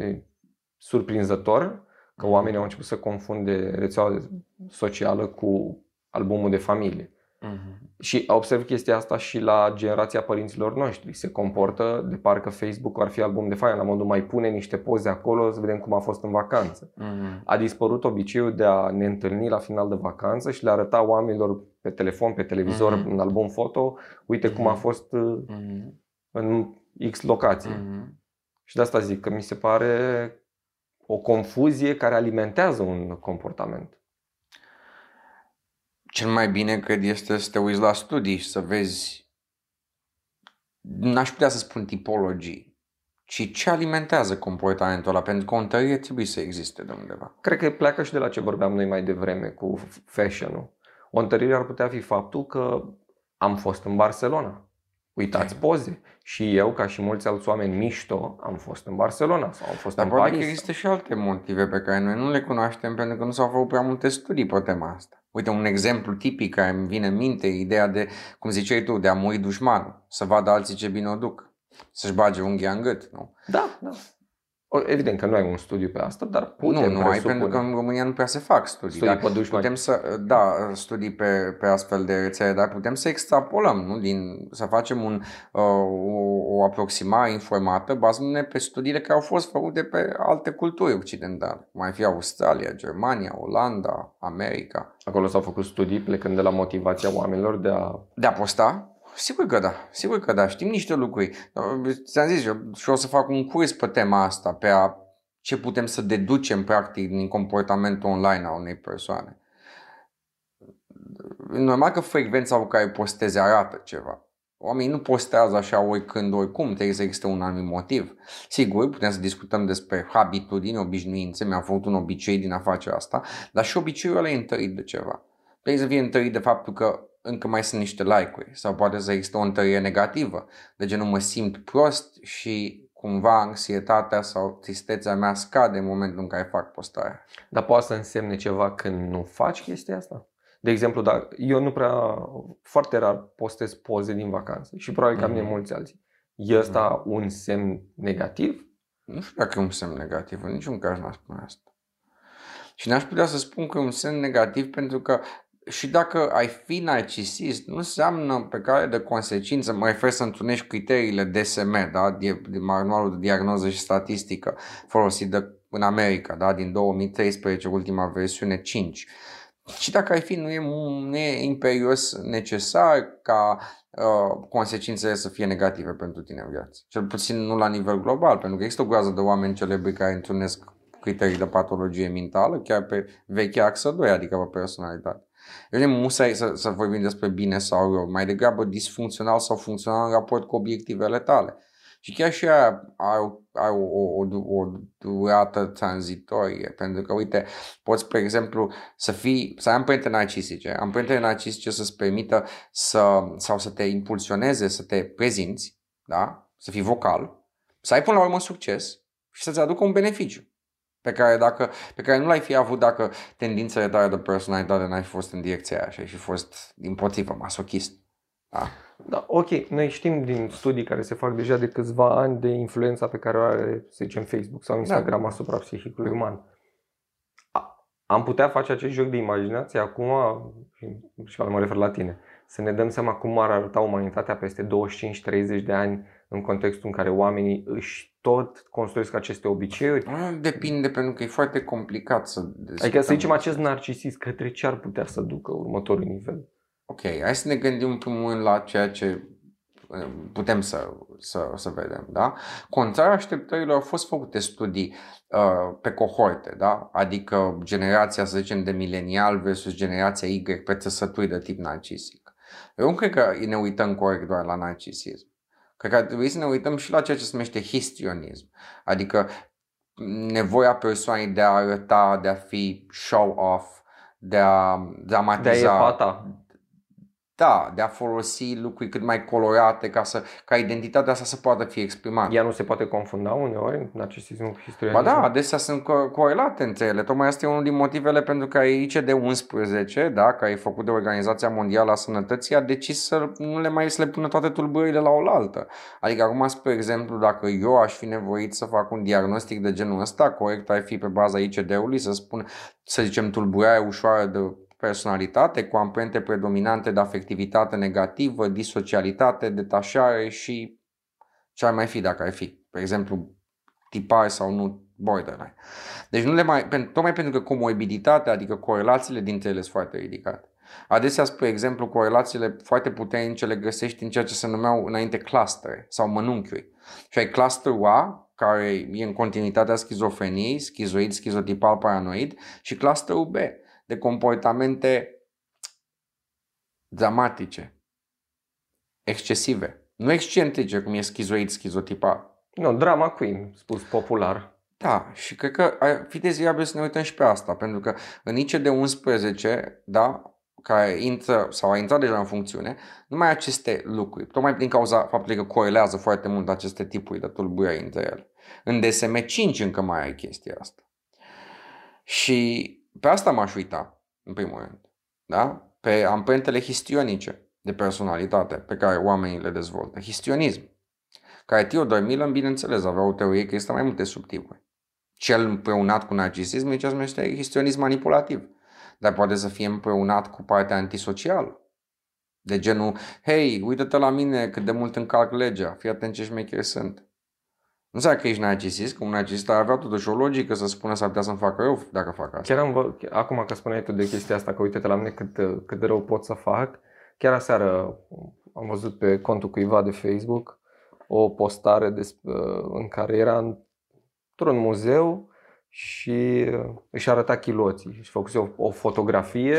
surprinzător că mhm. oamenii au început să confunde rețeaua socială cu albumul de familie. Uh-huh. Și observ chestia asta și la generația părinților noștri. Se comportă de parcă Facebook ar fi album de faie, la modul mai pune niște poze acolo să vedem cum a fost în vacanță. Uh-huh. A dispărut obiceiul de a ne întâlni la final de vacanță și le arăta oamenilor pe telefon, pe televizor, uh-huh. în album foto, uite uh-huh. cum a fost uh-huh. în X locație. Uh-huh. Și de asta zic că mi se pare o confuzie care alimentează un comportament cel mai bine cred este să te uiți la studii și să vezi, n-aș putea să spun tipologii, ci ce alimentează comportamentul ăla, pentru că o întărire trebuie să existe de undeva. Cred că pleacă și de la ce vorbeam noi mai devreme cu fashion-ul. O întărire ar putea fi faptul că am fost în Barcelona. Uitați poze. Și eu, ca și mulți alți oameni mișto, am fost în Barcelona sau am fost Dar în Paris. Dar există și alte motive pe care noi nu le cunoaștem pentru că nu s-au făcut prea multe studii pe tema asta. Uite, un exemplu tipic care îmi vine în minte, ideea de, cum ziceai tu, de a muri dușmanul, să vadă alții ce bine o duc, să-și bage unghia în gât, nu? Da, da. Evident că nu ai un studiu pe asta, dar putem Nu, nu ai, pentru că în România nu prea se fac studii. Studii pe dușmani. Putem să, da, studii pe, pe astfel de rețele, dar putem să extrapolăm, nu? Din, să facem un, uh, o, o aproximare informată bazându-ne pe studiile care au fost făcute pe alte culturi occidentale, cum ar fi Australia, Germania, Olanda, America. Acolo s-au făcut studii plecând de la motivația oamenilor de a... De a posta, Sigur că da, sigur că da, știm niște lucruri. Ți-am zis, eu și o să fac un curs pe tema asta, pe a, ce putem să deducem practic din comportamentul online a unei persoane. Normal că frecvența cu care postezi arată ceva. Oamenii nu postează așa oricând, oricum, trebuie să existe un anumit motiv. Sigur, putem să discutăm despre habitudini, obișnuințe, mi-am făcut un obicei din a face asta, dar și obiceiul ăla e întărit de ceva. Trebuie să fie întărit de faptul că încă mai sunt niște like-uri sau poate să există o întărire negativă, de genul mă simt prost și cumva anxietatea sau tristețea mea scade în momentul în care fac postarea. Dar poate să însemne ceva când nu faci chestia asta? De exemplu, dar eu nu prea, foarte rar postez poze din vacanță și probabil că am mm-hmm. mulți alții. E ăsta mm-hmm. un semn negativ? Nu știu dacă e un semn negativ, în niciun caz n-aș spune asta. Și n-aș putea să spun că e un semn negativ pentru că și dacă ai fi narcisist, nu înseamnă pe care de consecință, mă refer să întrunești criteriile DSM, da? de, de manualul de diagnoză și statistică folosit de, în America, da? din 2013, ultima versiune 5. Și dacă ai fi, nu e, nu e imperios necesar ca uh, consecințele să fie negative pentru tine în viață. Cel puțin nu la nivel global, pentru că există o groază de oameni celebri care întrunesc criterii de patologie mentală, chiar pe vechea axă 2, adică pe personalitate. Eu nu musai să, să vorbim despre bine sau rău, mai degrabă disfuncțional sau funcțional în raport cu obiectivele tale. Și chiar și aia au, au o, o, o durată tranzitorie, pentru că, uite, poți, spre exemplu, să fii, să ai amprente narcisice, amprente narcisice să-ți permită să, sau să te impulsioneze, să te prezinți, da? să fii vocal, să ai până la urmă succes și să-ți aducă un beneficiu pe care, dacă, pe care nu l-ai fi avut dacă tendințele tale de personalitate n-ai fi fost în direcția aia și ai fi fost din potrivă masochist. Da. Da, ok, noi știm din studii care se fac deja de câțiva ani de influența pe care o are, să zicem, Facebook sau Instagram da. asupra psihicului uman. Am putea face acest joc de imaginație acum, și mă refer la tine, să ne dăm seama cum ar arăta umanitatea peste 25-30 de ani în contextul în care oamenii își tot construiesc aceste obiceiuri? Depinde, pentru că e foarte complicat să Adică să zicem acest narcisist către ce ar putea să ducă următorul nivel? Ok, hai să ne gândim în primul rând la ceea ce putem să, să, să vedem. Da? Contrar așteptărilor au fost făcute studii uh, pe cohorte, da? adică generația, să zicem, de milenial versus generația Y pe țăsături de tip narcisic. Eu nu cred că ne uităm corect doar la narcisism. Cred că ar trebui să ne uităm și la ceea ce se numește histrionism, adică nevoia persoanei de a arăta, de a fi show-off, de a dramatiza. De a epata. Da, de a folosi lucruri cât mai colorate ca, să, ca identitatea asta să poată fi exprimată. Ea nu se poate confunda uneori, narcisismul cu Ba da, adesea sunt co- corelate între ele. Tocmai asta e unul din motivele pentru care ICD-11, da, care e făcut de Organizația Mondială a Sănătății, a decis să nu le mai să le pună toate tulburările la oaltă. Adică acum, spre exemplu, dacă eu aș fi nevoit să fac un diagnostic de genul ăsta, corect ar fi pe baza ICD-ului să spun, să zicem, tulburare ușoară de personalitate cu amprente predominante de afectivitate negativă, disocialitate, detașare și ce ar mai fi dacă ar fi, pe exemplu, tipare sau nu borderline. Deci nu le mai, tocmai pentru că comorbiditatea, adică corelațiile dintre ele sunt foarte ridicate. Adesea, spre exemplu, corelațiile foarte puternice le găsești în ceea ce se numeau înainte clustere sau mănunchiuri. Și ai clusterul A, care e în continuitatea schizofreniei, schizoid, schizotipal, paranoid, și clusterul B, de comportamente dramatice, excesive, nu excentrice, cum e schizoid, schizotipar. Nu, drama queen, spus popular. Da, și cred că ar fi deziabil să ne uităm și pe asta, pentru că în de 11, da, care intră sau a intrat deja în funcțiune, numai aceste lucruri, tocmai din cauza faptului că corelează foarte mult aceste tipuri de tulburări între ele. În DSM-5 încă mai ai chestia asta. Și pe asta m-aș uita, în primul rând. Da? Pe amprentele histionice de personalitate pe care oamenii le dezvoltă. Histionism. Care Theodor Milan, bineînțeles, avea o teorie că este mai multe subtipuri. Cel împreunat cu narcisism e ce se numește histionism manipulativ. Dar poate să fie împreunat cu partea antisocială. De genul, hei, uită-te la mine cât de mult încalc legea, fii atent ce șmecheri sunt. Nu înseamnă că ești narcisist, că un narcisist ar avea totuși o logică să spună să putea să-mi facă rău dacă fac asta. Chiar am, acum că spuneai tu de chestia asta, că uite-te la mine cât, cât de rău pot să fac, chiar aseară am văzut pe contul cuiva de Facebook o postare des, în care era într-un muzeu și își arăta chiloții și făcuse o, o fotografie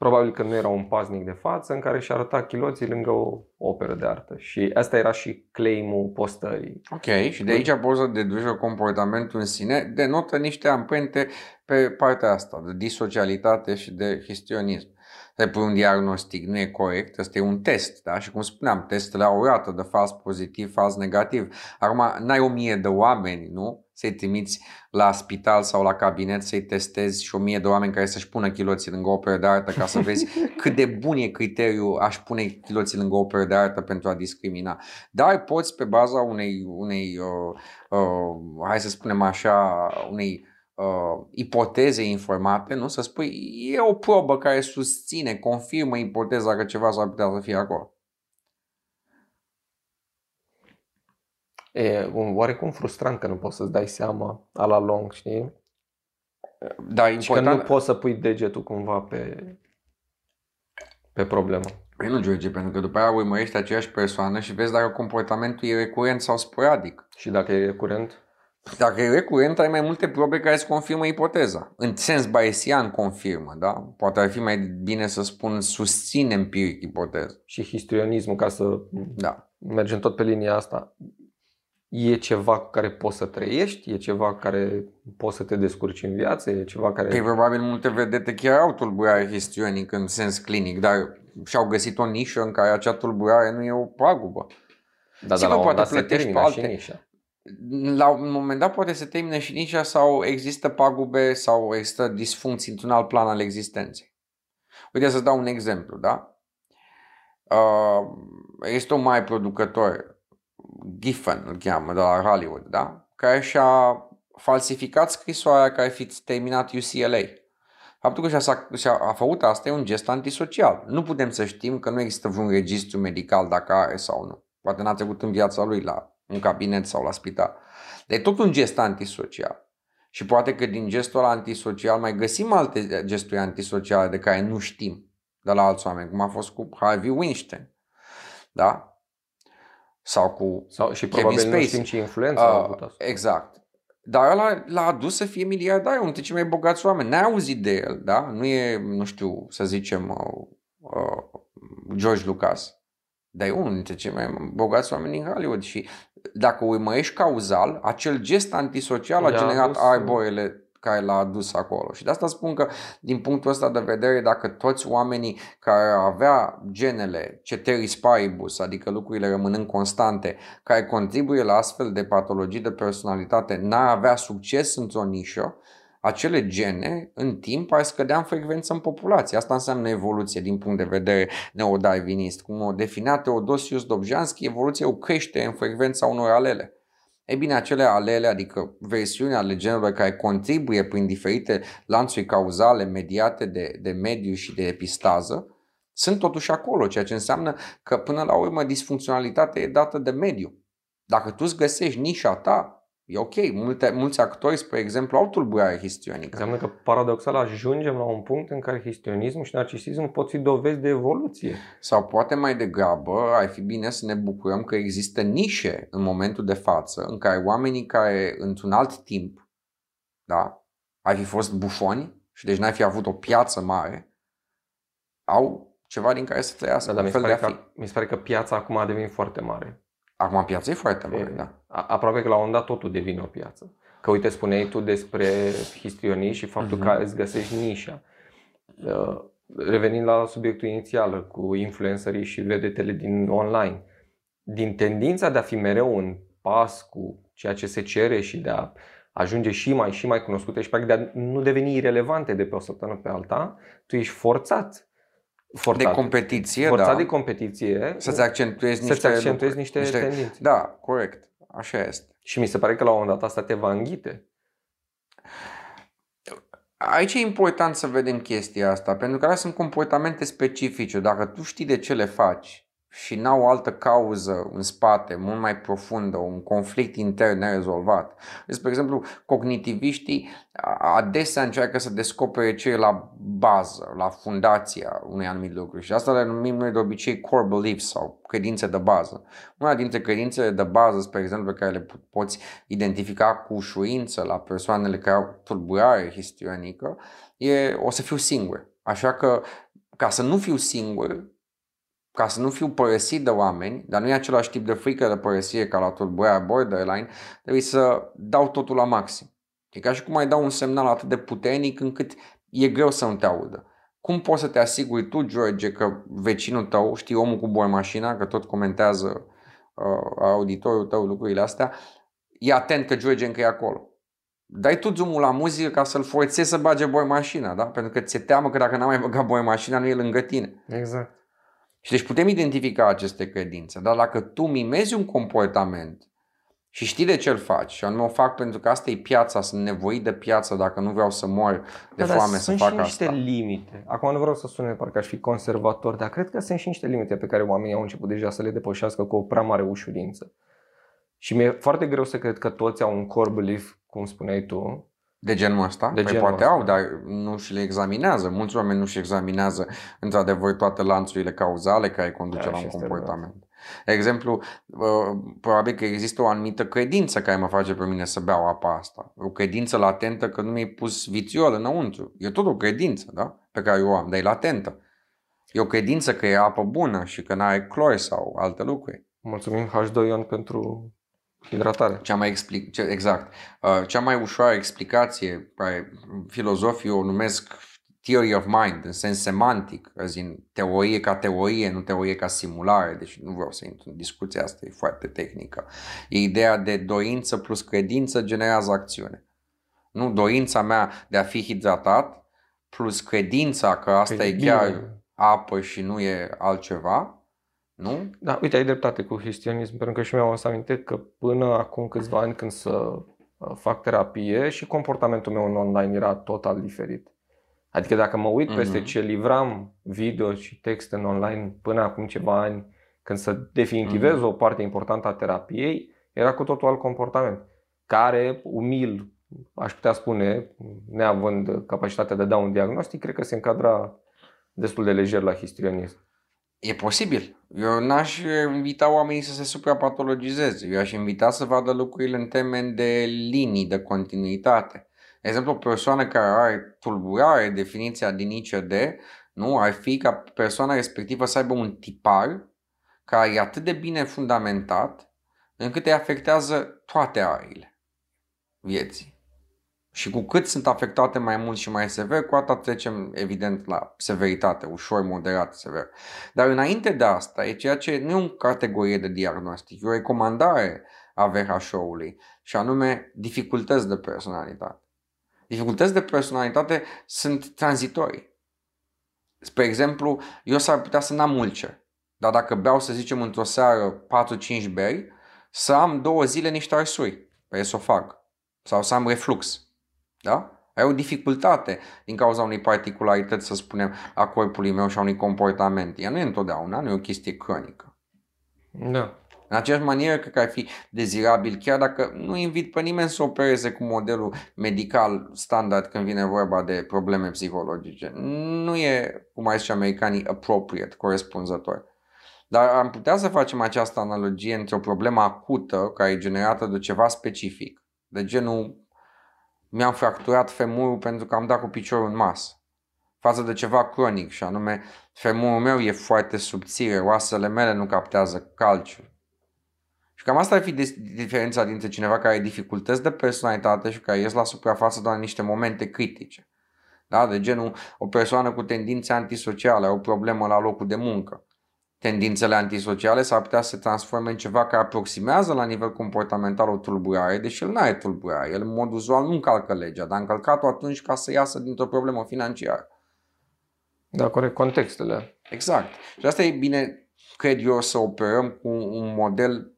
Probabil că nu era un paznic de față în care și arăta chiloții lângă o operă de artă. Și asta era și claimul postării. Ok, și de aici poți să deduci că comportamentul în sine denotă niște amprente pe partea asta, de disocialitate și de histrionism. Să pui un diagnostic, nu e corect, ăsta e un test, da? Și cum spuneam, testele au o rată de fals pozitiv, fals negativ. Acum, n-ai o mie de oameni, nu? să-i trimiți la spital sau la cabinet să-i testezi și o mie de oameni care să-și pună chiloții lângă o operă de artă ca să vezi cât de bun e criteriul aș pune chiloții lângă o operă de artă pentru a discrimina. Dar poți pe baza unei, unei uh, uh, hai să spunem așa, unei uh, ipoteze informate, nu? Să spui, e o probă care susține, confirmă ipoteza că ceva s-ar putea să fie acolo. E un oarecum frustrant că nu poți să-ți dai seama a la long, știi? Da, important... Și că nu poți să pui degetul cumva pe, pe problemă. Păi nu, George, pentru că după aia urmărești aceeași persoană și vezi dacă comportamentul e recurent sau sporadic. Și dacă e recurent? Dacă e recurent, ai mai multe probe care îți confirmă ipoteza. În sens bayesian confirmă, da? Poate ar fi mai bine să spun susține empiric ipoteza. Și histrionismul, ca să da. mergem tot pe linia asta, E ceva cu care poți să trăiești? E ceva cu care poți să te descurci în viață? E ceva care... Păi probabil multe vedete chiar au tulburare histrionică în sens clinic, dar și-au găsit o nișă în care acea tulburare nu e o pagubă. Da, dar la un poate plătești pe alte. Și nișa. La un moment dat poate să termine și nișa sau există pagube sau există disfuncții într-un alt plan al existenței. Uite să dau un exemplu, da? Uh, este un mai producător Giffen îl cheamă, de la Hollywood, da? care și-a falsificat scrisoarea care fi terminat UCLA. Faptul că și-a, și-a a făcut asta e un gest antisocial. Nu putem să știm că nu există vreun registru medical dacă are sau nu. Poate n-a trecut în viața lui la un cabinet sau la spital. Dar e tot un gest antisocial. Și poate că din gestul antisocial mai găsim alte gesturi antisociale de care nu știm de la alți oameni, cum a fost cu Harvey Weinstein. Da? Sau cu Sau, și Kevin probabil nu Spacey. știm ce influență a avut Uh, asta. exact. Dar ăla l-a adus să fie miliardar, unul dintre cei mai bogați oameni. N-ai auzit de el, da? Nu e, nu știu, să zicem, uh, uh, George Lucas. Dar e unul dintre cei mai bogați oameni din Hollywood și dacă urmărești cauzal, acel gest antisocial a I-a generat adus, arborele care l-a adus acolo. Și de asta spun că, din punctul ăsta de vedere, dacă toți oamenii care avea genele ceteris paribus, adică lucrurile rămânând constante, care contribuie la astfel de patologii de personalitate, n-ar avea succes într-o nișă, acele gene, în timp, ar scădea în frecvență în populație. Asta înseamnă evoluție din punct de vedere neodarwinist. Cum o definea Teodosius Dobzhansky, evoluția o crește în frecvența unor alele. Ei bine, acele alele, adică versiuni ale genelor care contribuie prin diferite lanțuri cauzale mediate de, de mediu și de epistază, sunt totuși acolo, ceea ce înseamnă că până la urmă disfuncționalitatea e dată de mediu. Dacă tu îți găsești nișa ta, e ok. Multe, mulți actori, spre exemplu, au tulburare histrionică. Înseamnă că paradoxal ajungem la un punct în care histrionismul și narcisismul pot fi dovezi de evoluție. Sau poate mai degrabă ar fi bine să ne bucurăm că există nișe în momentul de față în care oamenii care într-un alt timp da, ar fi fost bufoni și deci n-ar fi avut o piață mare, au ceva din care să trăiască, Da, dar un mi se, fel de pare a fi. că, mi se pare că piața acum a devenit foarte mare. Acum piața e foarte mare, E- da. A- Aproape că la un moment dat totul devine o piață. Că uite, spuneai tu despre histrioniști și faptul Mhm. că îți găsești nișa. Uh, Revenind la subiectul inițial cu influencerii și vedetele din online. Din tendința de a fi mereu în pas cu ceea ce se cere și de a ajunge și mai și mai cunoscute și practic de a nu deveni irelevante de pe o săptămână pe alta, tu ești forțat. forțat De competiție, forțat da. de competiție Să-ți accentuezi niște să-ți accentuezi lucruri, niște, tendințe. Da, corect. Așa este. Și mi se pare că la un moment dat asta te va înghite. Aici e important să vedem chestia asta, pentru că alea sunt comportamente specifice. Dacă tu știi de ce le faci și n-au o altă cauză în spate, mult mai profundă, un conflict intern nerezolvat. Deci, spre exemplu, cognitiviștii a- adesea încearcă să descopere ce e la bază, la fundația unui anumit lucru și asta le numim noi de obicei core beliefs sau credințe de bază. Una dintre credințele de bază, spre exemplu, pe care le po- poți identifica cu ușurință la persoanele care au tulburare histrionică, e o să fiu singur. Așa că, ca să nu fiu singur, ca să nu fiu părăsit de oameni, dar nu e același tip de frică de părăsire ca la tulburarea borderline, trebuie să dau totul la maxim. E ca și cum ai dau un semnal atât de puternic încât e greu să nu te audă. Cum poți să te asiguri tu, George, că vecinul tău, știi, omul cu bormașina, că tot comentează uh, auditorul tău lucrurile astea, e atent că George încă e acolo. Dai tu zoom la muzică ca să-l forțezi să bage bormașina, da? Pentru că ți-e teamă că dacă n-a mai băgat bormașina, nu e lângă tine. Exact. Și deci putem identifica aceste credințe, dar dacă tu mimezi un comportament și știi de ce îl faci, și anume o fac pentru că asta e piața, sunt nevoit de piață dacă nu vreau să mor de Da, dar foame să sunt fac și niște asta. limite. Acum nu vreau să sune parcă aș fi conservator, dar cred că sunt și niște limite pe care oamenii au început deja să le depășească cu o prea mare ușurință. Și mi-e foarte greu să cred că toți au un core belief, cum spuneai tu. De genul ăsta? De păi genul poate ăsta. au, dar nu și le examinează. Mulți oameni nu și examinează într-adevăr toate lanțurile cauzale care conduce Da, la și un este comportament. De exemplu, uh, probabil că există o anumită credință care mă face pe mine să beau apa asta. O credință latentă că nu mi-ai pus vițiol înăuntru. E tot o credință, da? Pe care o am, dar e latentă. E o credință că e apă bună și că n-are clor sau alte lucruri. Mulțumim H2Ion pentru hidratare. Cea mai explic, ce, exact. Uh, cea mai ușoară explicație, care filozofii o numesc theory of mind, în sens semantic, azi în teorie ca teorie, nu teorie ca simulare, deci nu vreau să intru în discuția asta, e foarte tehnică. E ideea de dorință plus credință generează acțiune. Nu dorința mea de a fi hidratat plus credința că asta Că e e chiar bine. apă și nu e altceva, nu? Da, uite, ai dreptate cu histrionism, pentru că și mi-am adus aminte că până acum câțiva ani când să uh, fac terapie și comportamentul meu în online era total diferit. Adică dacă mă uit peste Mhm. ce livram video și text în online până acum ceva ani, când să definitivez Mhm. o parte importantă a terapiei, era cu totul alt comportament, care, umil, aș putea spune, neavând capacitatea de a da un diagnostic, cred că se încadra destul de lejer la histrionism. E posibil. Eu n-aș invita oamenii să se suprapatologizeze. Eu aș invita să vadă lucrurile în termen de linii, de continuitate. De exemplu, o persoană care are tulburare, definiția din ICD, nu? ar fi ca persoana respectivă să aibă un tipar care e atât de bine fundamentat încât îi afectează toate arile vieții. Și cu cât sunt afectate mai mult și mai sever, cu atât trecem evident la severitate, ușor, moderat, sever. Dar înainte de asta, e ceea ce nu e o categorie de diagnostic, e o recomandare a VHO-ului și anume dificultăți de personalitate. Dificultăți de personalitate sunt tranzitorii. Spre exemplu, eu s-ar putea să n-am ulcer, dar dacă beau, să zicem, într-o seară 4-5 beri, să am două zile niște arsuri pe esofag sau să am reflux. Da? Ai o dificultate din cauza unei particularități, să spunem, a corpului meu și a unui comportament. Ea nu e întotdeauna, nu e o chestie cronică. Da. În aceeași manieră, cred că ar fi dezirabil, chiar dacă nu invit pe nimeni să opereze cu modelul medical standard când vine vorba de probleme psihologice. Nu e, cum ai zice americanii, appropriate, corespunzător. Dar am putea să facem această analogie între o problemă acută care e generată de ceva specific, de genul mi-am fracturat femurul pentru că am dat cu piciorul în masă, față de ceva cronic și anume femurul meu e foarte subțire, oasele mele nu captează calciul. Și cam asta ar fi diferența dintre cineva care are dificultăți de personalitate și care ies la suprafață doar în niște momente critice. Da? De genul o persoană cu tendințe antisociale, o problemă la locul de muncă. Tendințele antisociale s-ar putea să se transforme în ceva care aproximează la nivel comportamental o tulburare, deși el nu are tulburare. El în mod uzual nu încalcă legea, dar a încălcat-o atunci ca să iasă dintr-o problemă financiară. Da, corect, contextele. Exact. Și asta e bine, cred eu, să operăm cu un model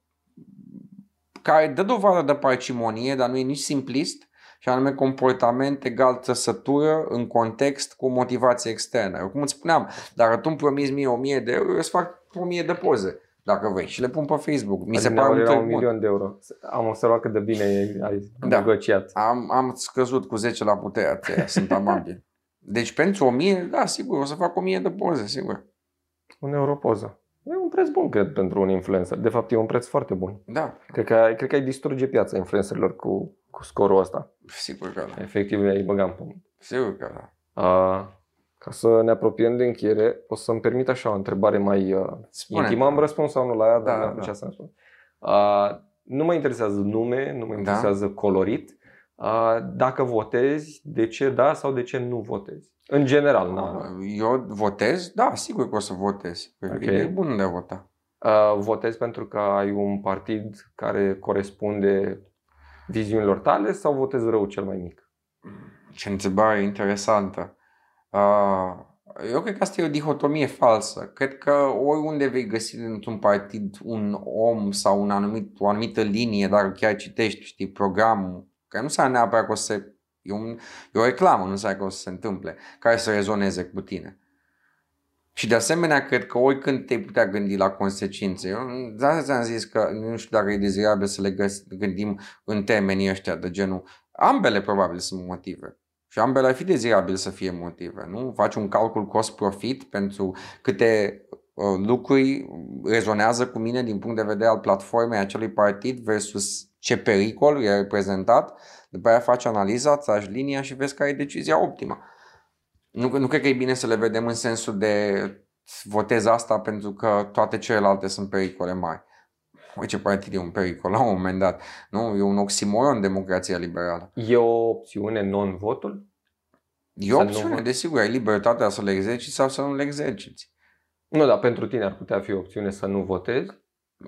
care dă dovadă de parcimonie, dar nu e nici simplist, și anume comportament egal trăsătură în context cu motivație externă. Eu, cum îți spuneam, dacă tu îmi promiți mie 1000 de euro, eu îți fac 1000 de poze dacă vrei și le pun pe Facebook. Mi se pare un, un milion de euro. Am observat cât de bine ai da. negociat. Am, am scăzut cu 10 la puterea aceea, sunt amabil. Deci pentru 1000, da, sigur, o să fac 1000 de poze, sigur. Un euro poză. E un preț bun, cred, pentru un influencer. De fapt, e un preț foarte bun. Da. Cred că, cred că ai distruge piața influencerilor cu, cu scorul ăsta. Sigur că da. Efectiv, ai băgat în pământ. Sigur că da. A, ca să ne apropiem de încheiere, o să-mi permit așa o întrebare mai uh, intimă. Am răspuns sau nu la ea, dar da, da. să spun. A, nu mă interesează nume, nu mă da. interesează da. colorit. A, dacă votezi, de ce da sau de ce nu votezi? În general, nu. Eu votez? Da, sigur că o să votez. Okay. E bun de a vota. Uh, votezi pentru că ai un partid care corespunde viziunilor tale sau votezi rău cel mai mic? Ce întrebare interesantă. Uh, eu cred că asta e o dihotomie falsă. Cred că oriunde vei găsi într-un partid un om sau un anumit, o anumită linie, dacă chiar citești, știi, programul, care nu s-ar neapărat că o să E, un, e o reclamă, nu înseamnă că o să se întâmple, care să rezoneze cu tine. Și de asemenea, cred că oricând te putea gândi la consecințe. Eu de asta ți-am zis că nu știu dacă e dezirabil să le gândim în termenii ăștia de genul. Ambele probabil sunt motive. Și ambele ar fi dezirabil să fie motive. Nu? Faci un calcul cost-profit pentru câte uh, lucruri rezonează cu mine din punct de vedere al platformei acelui partid versus ce pericol e reprezentat după aia faci analiza, tragi linia și vezi care e decizia optimă. Nu, nu cred că e bine să le vedem în sensul de votez asta pentru că toate celelalte sunt pericole mari. Uite ce partid e un pericol la un moment dat. Nu, e un oximoron democrația liberală. E o opțiune non-votul? E o opțiune, desigur, ai libertatea să le exerciți sau să nu le exerciți. Nu, dar pentru tine ar putea fi o opțiune să nu votezi?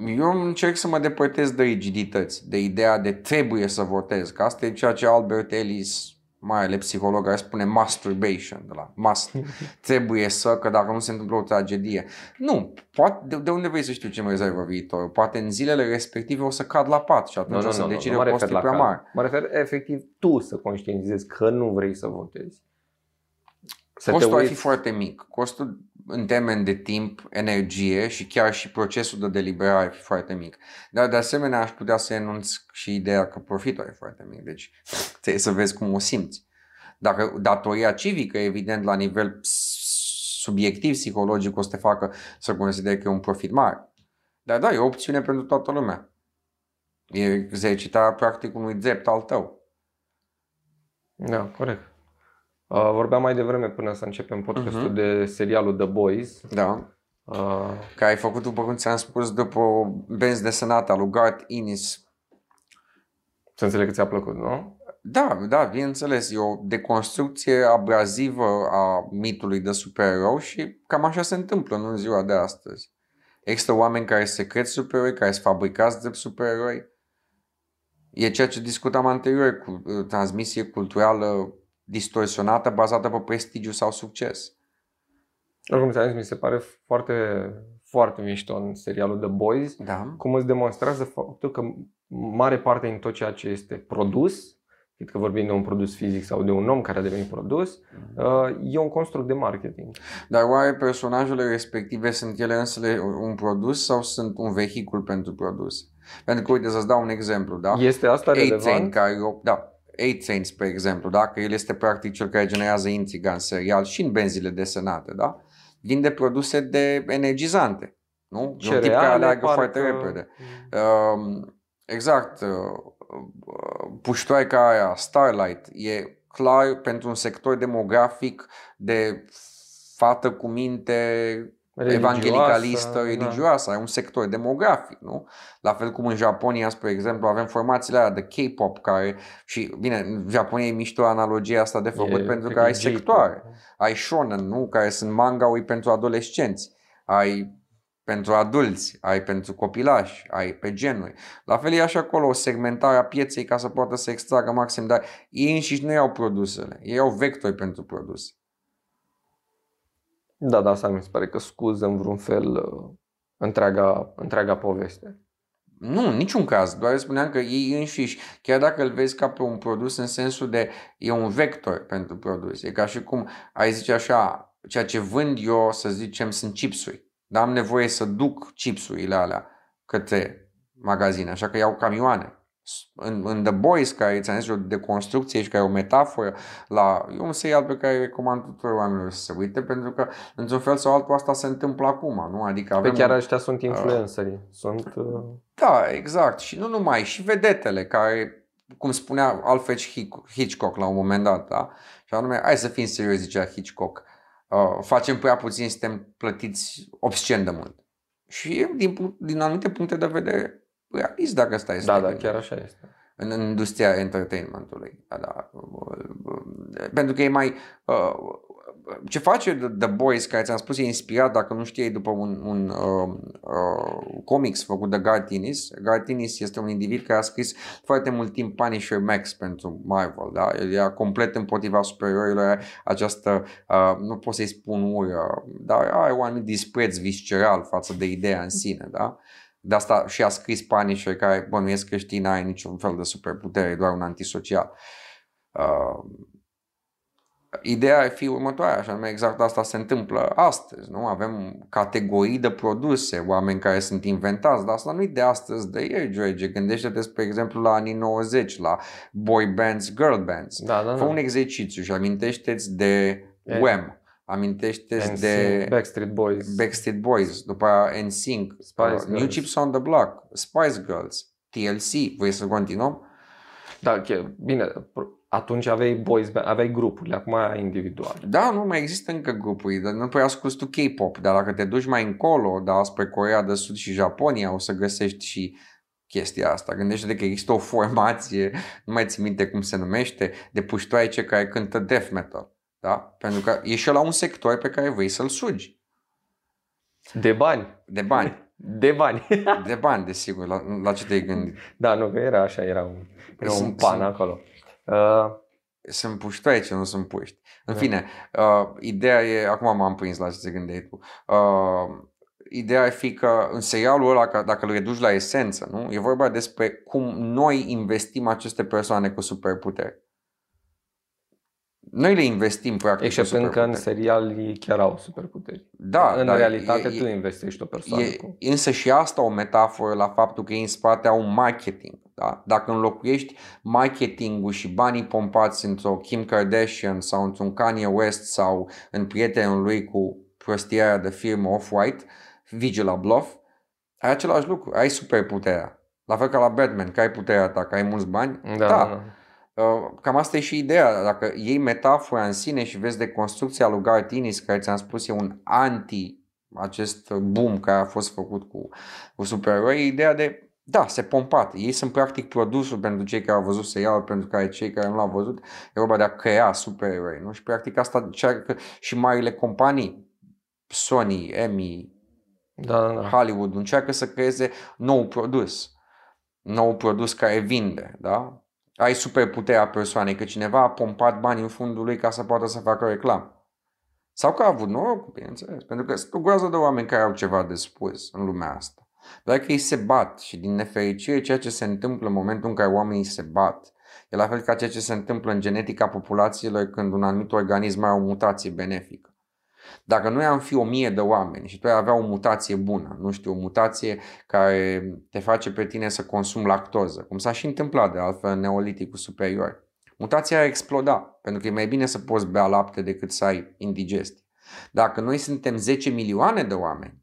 Eu încerc să mă depărtez de rigidități, de ideea de trebuie să votez, că asta e ceea ce Albert Ellis, mai ales psiholog, care spune masturbation, de la must, trebuie să, că dacă nu se întâmplă o tragedie. Nu, poate, de, de unde vrei să știu ce mă rezervă viitor? Poate în zilele respective o să cad la pat și atunci nu, o să decide costul prea mare. Mă refer efectiv tu să conștientizezi că nu vrei să votezi. Să Costul ar fi foarte mic. Costul în termen de timp, energie și chiar și procesul de deliberare ar fi foarte mic. Dar de asemenea aș putea să enunț și ideea că profitul e foarte mic. Deci trebuie să vezi cum o simți. Dacă datoria civică, evident, la nivel subiectiv psihologic o să te facă să consideri că e un profit mare. Dar da, e o opțiune pentru toată lumea. E exercitarea practic unui drept al tău. Da, corect. Uh, vorbeam mai devreme până să începem podcastul uh-huh. de serialul The Boys. Da. Uh, că ai făcut, după cum ți-am spus, după o benzi desenată a lui Garth Innis. Să înțeleg că ți-a plăcut, nu? Da, da, bineînțeles. E o deconstrucție abrazivă a mitului de supererou și cam așa se întâmplă în ziua de astăzi. Există oameni care se cred supereroi, care sunt fabricați de supereroi. E ceea ce discutam anterior cu uh, transmisie culturală distorsionată bazată pe prestigiu sau succes. Oricum ți-am zis, mi se pare foarte, foarte mișto în serialul The Boys, Da. cum îți demonstrează faptul că mare parte din tot ceea ce este produs, fie că vorbim de un produs fizic sau de un om care a devenit produs, uh, e un construct de marketing. Dar oare personajele respective sunt ele însele un produs sau sunt un vehicul pentru produs? Pentru că, uite, să-ți dau un exemplu, da? Este asta Eight relevant? care, da, Eight Saints, spre exemplu, da? că el este practic cel care generează intriga în serial și în benzile desenate, da? vinde produse de energizante. Nu? E un tip care Cereale, aleargă parcă- foarte repede. Um, exact. uh, uh, Puștoaica aia, Starlight, e clar pentru un sector demografic de fată cu minte Religioasă, evangelicalistă, da. religioasă, ai un sector demografic, nu? La fel cum în Japonia, spre exemplu, avem formațiile alea de K-pop care, și bine, în Japonia e mișto analogia asta de făcut E- pentru cred că ai e J-pop. sectoare. Ai shonen, nu? Care sunt manga pentru adolescenți. Ai pentru adulți, ai pentru copilași, ai pe genuri. La fel e așa acolo o segmentare a pieței ca să poată să extragă maxim, dar ei înșiși nu iau produsele, ei au vectori pentru produs. Da, da, asta mi se pare că scuză în vreun fel uh, întreaga, întreaga poveste. Nu, în niciun caz. Doar spuneam că ei înșiși, chiar dacă îl vezi ca pe un produs în sensul de e un vector pentru produs. E ca și cum ai zice așa, ceea ce vând eu, să zicem, sunt chipsuri. Dar am nevoie să duc chipsurile alea către magazine, așa că iau camioane. În, în The Boys, care ți-am zis, o deconstrucție și care e o metaforă, la, e un serial pe care recomand tuturor oamenilor să se uite, pentru că, într-un fel sau altul, asta se întâmplă acum, nu? Adică Pe avem chiar un- ăștia sunt influencerii. Sunt uh, da, exact. Și nu numai, și vedetele care, cum spunea Alfred Hic- Hitchcock la un moment dat, da? Și anume, hai să fim serios, zicea Hitchcock, uh, facem prea puțin, suntem plătiți obscen de mult. Și din, pu- din anumite puncte de vedere, realist dacă stai să Da, te da, gândești chiar așa este. în, în industria entertainmentului. Da, da. Pentru că e mai... Uh, ce face The, The Boys, care ți-am spus, e inspirat, dacă nu știi, după un, un uh, uh, comics făcut de Garth Ennis. Garth Ennis este un individ care a scris foarte mult timp Punisher Max pentru Marvel. Da? El era complet împotriva superiorilor, are această, uh, nu pot să-i spun ură, dar are un anumit dispreț visceral față de ideea în sine. Da? De asta și a scris Punisher, care bănuiesc că știi, n-are niciun fel de superputere, e doar un antisocial. Uh, ideea ar fi următoarea, așa anume exact asta se întâmplă astăzi, nu? Avem categorii de produse, oameni care sunt inventați, dar asta nu e de astăzi, de ieri, George. Gândește-te, spre exemplu, la anii 90, la boy bands, girl bands. Da, da, Fă da. un exercițiu și amintește-ți de E- Wham, amintește-ți NSYNC, de Backstreet Boys. Backstreet Boys, după aia NSYNC, Spice uh, New Girls. Chips on the Block, Spice Girls, TLC. Vrei să continuăm? Da, chiar, bine, atunci aveai boys, band- aveai grupurile, acum ai individual. Da, nu mai există încă grupuri, dar nu prea asculti tu K-pop, dar dacă te duci mai încolo, da, spre Corea de Sud și Japonia, o să găsești și chestia asta. Gândește-te că există o formație, nu mai țin minte cum se numește, de puștoaice care cântă death metal. Da? Pentru că e și la un sector pe care vrei să-l sugi. De bani. De bani. De bani. De bani, desigur. La, la ce te-ai gândit? da, nu, că era așa, era un, era un Sunt- pan sunt- acolo. Uh, Sunt puștoaice, nu sunt puști. În Da. fine, uh, ideea e, acum m-am prins la ce te gândeai tu. Uh, ideea ar fi că în serialul ăla, ca- dacă îl reduci la esență, nu? e vorba despre cum noi investim aceste persoane cu superputeri. Noi le investim practic exceptând cu că în superputeri. serial ei chiar au superputeri. Da, în dar realitate e, tu e, investești o persoană E, cu... însă și asta o metaforă la faptul că ei în spate au un marketing. Da? Dacă înlocuiești marketingul și banii pompați într-o Kim Kardashian sau într-un Kanye West sau în prietenul lui cu prostia aia de firmă Off-White, Vigila Bluff, ai același lucru, ai superputerea. La fel ca la Batman, că ai puterea ta, că ai mulți bani. Da, da. da. Uh, cam asta e și ideea. Dacă iei metafora în sine și vezi de construcția lui Garth Ennis, care ți-am spus e un anti acest boom care a fost făcut cu, cu supereroi, ideea de da, se pompat. Ei sunt practic produsul pentru cei care au văzut serialul, pentru care cei care nu l-au văzut, e vorba de a crea supereroi. Nu? Și practic asta încearcă și marile companii, Sony, Emmy, da, da, da. Hollywood, încearcă să creeze nou produs. Nou produs care vinde, da? Ai superputerea persoanei, că cineva a pompat bani în fundul lui ca să poată să facă reclamă. Sau că a avut noroc, bineînțeles, pentru că sunt o groază de oameni care au ceva de spus în lumea asta. Doar că ei se bat și din nefericire ceea ce se întâmplă în momentul în care oamenii se bat e la fel ca ceea ce se întâmplă în genetica populațiilor când un anumit organism are o mutație benefică. Dacă noi am fi o mie de oameni și tu ai avea o mutație bună, nu știu, o mutație care te face pe tine să consumi lactoză, cum s-a și întâmplat de altfel în neoliticul superior, mutația ar exploda, pentru că e mai bine să poți bea lapte decât să ai indigestie. Dacă noi suntem 10 milioane de oameni,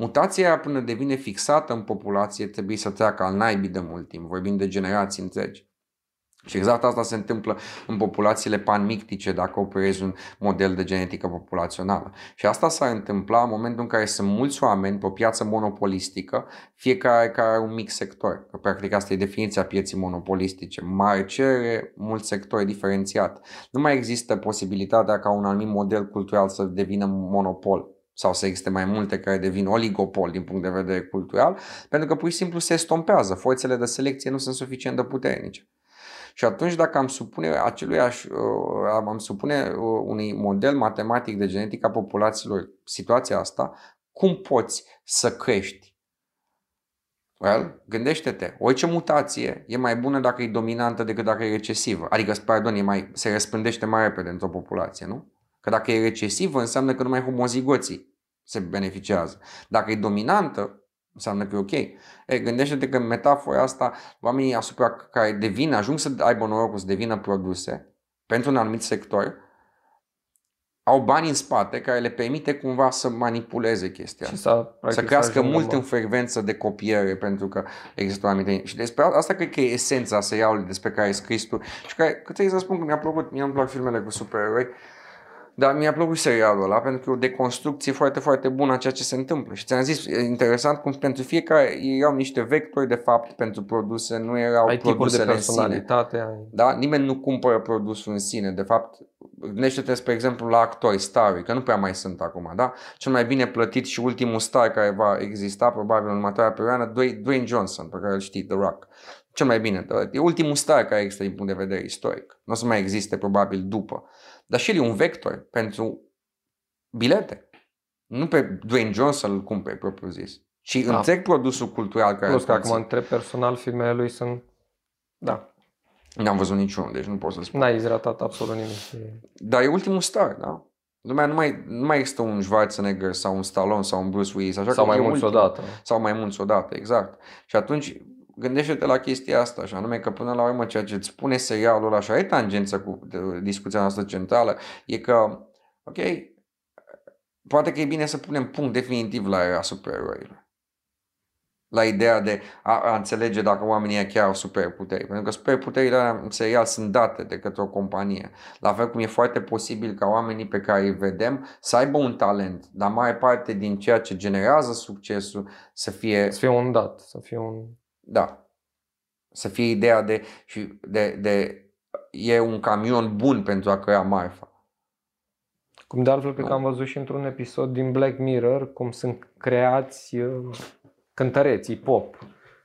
Mutația până devine fixată în populație trebuie să treacă al naibii de mult timp, vorbim de generații întregi. Și exact asta se întâmplă în populațiile panmictice dacă operezi un model de genetică populațională. Și asta s-ar întâmpla în momentul în care sunt mulți oameni pe o piață monopolistică, fiecare care are un mic sector. Că practic asta e definiția pieții monopolistice. Mare cerere, mult sector diferențiat. Nu mai există posibilitatea ca un anumit model cultural să devină monopol sau să existe mai multe care devin oligopol din punct de vedere cultural, pentru că pur și simplu se estompează. Forțele de selecție nu sunt suficient de puternice. Și atunci dacă am supune acelui uh, am supune uh, unui model matematic de genetică a populațiilor situația asta, cum poți să crești? Well, gândește-te, orice mutație e mai bună dacă e dominantă decât dacă e recesivă. Adică, pardon, e mai, se răspândește mai repede într-o populație, nu? Că dacă e recesivă, înseamnă că numai homozigoții se beneficiază. Dacă e dominantă, înseamnă că e ok. E, gândește-te că în metafora asta, oamenii asupra care devin, ajung să aibă norocul să devină produse pentru un anumit sector, au bani în spate care le permite cumva să manipuleze chestia și să, să crească mult în frecvență de copiere pentru că există o anumită... Și despre asta cred că e esența serialului despre care ai scris tu și care, că trebuie să spun că mi-a plăcut, mie îmi plac filmele cu supereroi, dar mi-a plăcut serialul ăla pentru că e o deconstrucție foarte, foarte bună a ceea ce se întâmplă. Și ți-am zis, e interesant cum pentru fiecare erau niște vectori de fapt pentru produse, nu erau ai produsele de personalitate, în sine. Ai... Da? Nimeni nu cumpără produsul în sine. De fapt, gândește-te, spre exemplu, la actori, stari, că nu prea mai sunt acum, da? Cel mai bine plătit și ultimul star care va exista probabil în următoarea perioadă, Dwayne Johnson, pe care îl știi, The Rock. Cel mai bine, e ultimul star care există din punct de vedere istoric. Nu o să mai existe probabil după dar și el e un vector pentru bilete. Nu pe Dwayne Johnson îl cumperi propriu zis, ci da. întreg produsul cultural care Plus că acum întreb personal filmele lui sunt... Da. N-am văzut niciunul, deci nu pot să spun. N-ai izratat absolut nimic. Dar e ultimul star, da? Lumea nu mai, nu mai există un Schwarzenegger sau un Stallone sau un Bruce Willis. Așa sau mai mulți odată. Sau mai mulți odată, exact. Și atunci gândește-te la chestia asta, și anume că până la urmă ceea ce îți spune serialul ăla și are tangență cu discuția noastră centrală, e că, ok, poate că e bine să punem punct definitiv la era supereroilor. La ideea de a, a înțelege dacă oamenii chiar au superputeri. Pentru că superputerile alea în serial sunt date de către o companie. La fel cum e foarte posibil ca oamenii pe care îi vedem să aibă un talent, dar mai parte din ceea ce generează succesul să fie... Să fie un dat, să fie un da. Să fie ideea de, și de, de e un camion bun pentru a crea marfa. Cum de altfel, cred că am văzut și într-un episod din Black Mirror cum sunt creați uh, cântăreții pop.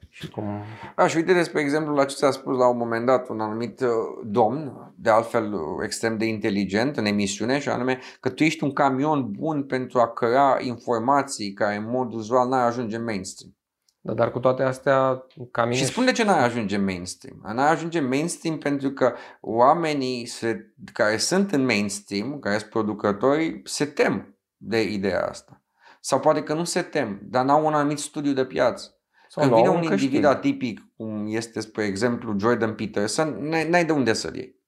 Și cum... A, și uite despre exemplu la ce ți-a spus la un moment dat un anumit uh, domn, de altfel uh, extrem de inteligent în emisiune, și anume că tu ești un camion bun pentru a crea informații care în mod uzual n-ar ajunge mainstream. Da, dar cu toate astea, ca mine... Și spun de ce n-ai ajunge mainstream. N-ai ajunge mainstream pentru că oamenii se, care sunt în mainstream, care sunt producători, se tem de ideea asta. Sau poate că nu se tem, dar n-au un anumit studiu de piață. Sau Când vine un individ atipic, cum este, spre exemplu, Jordan Peterson, n-ai de unde să-l iei.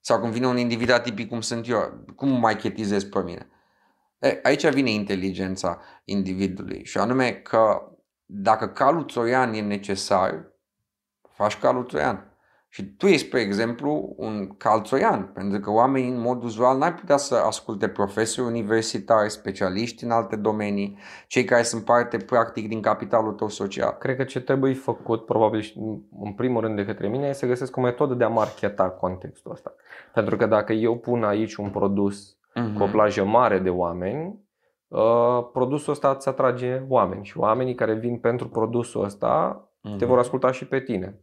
Sau când vine un individ atipic cum sunt eu, cum mai chetizez pe mine? E, aici vine inteligența individului și anume că dacă calul troian e necesar, faci calul troian. Și tu ești, spre exemplu, un cal troian, pentru că oamenii în mod uzual n-ar putea să asculte profesori universitari, specialiști în alte domenii, cei care sunt parte practic din capitalul tău social. Cred că ce trebuie făcut, probabil și în primul rând de către mine, este să găsesc o metodă de a marketa contextul ăsta. Pentru că dacă eu pun aici un produs Mhm. cu o plajă mare de oameni, uh, produsul ăsta îți atrage oameni și oamenii care vin pentru produsul ăsta Mhm. te vor asculta și pe tine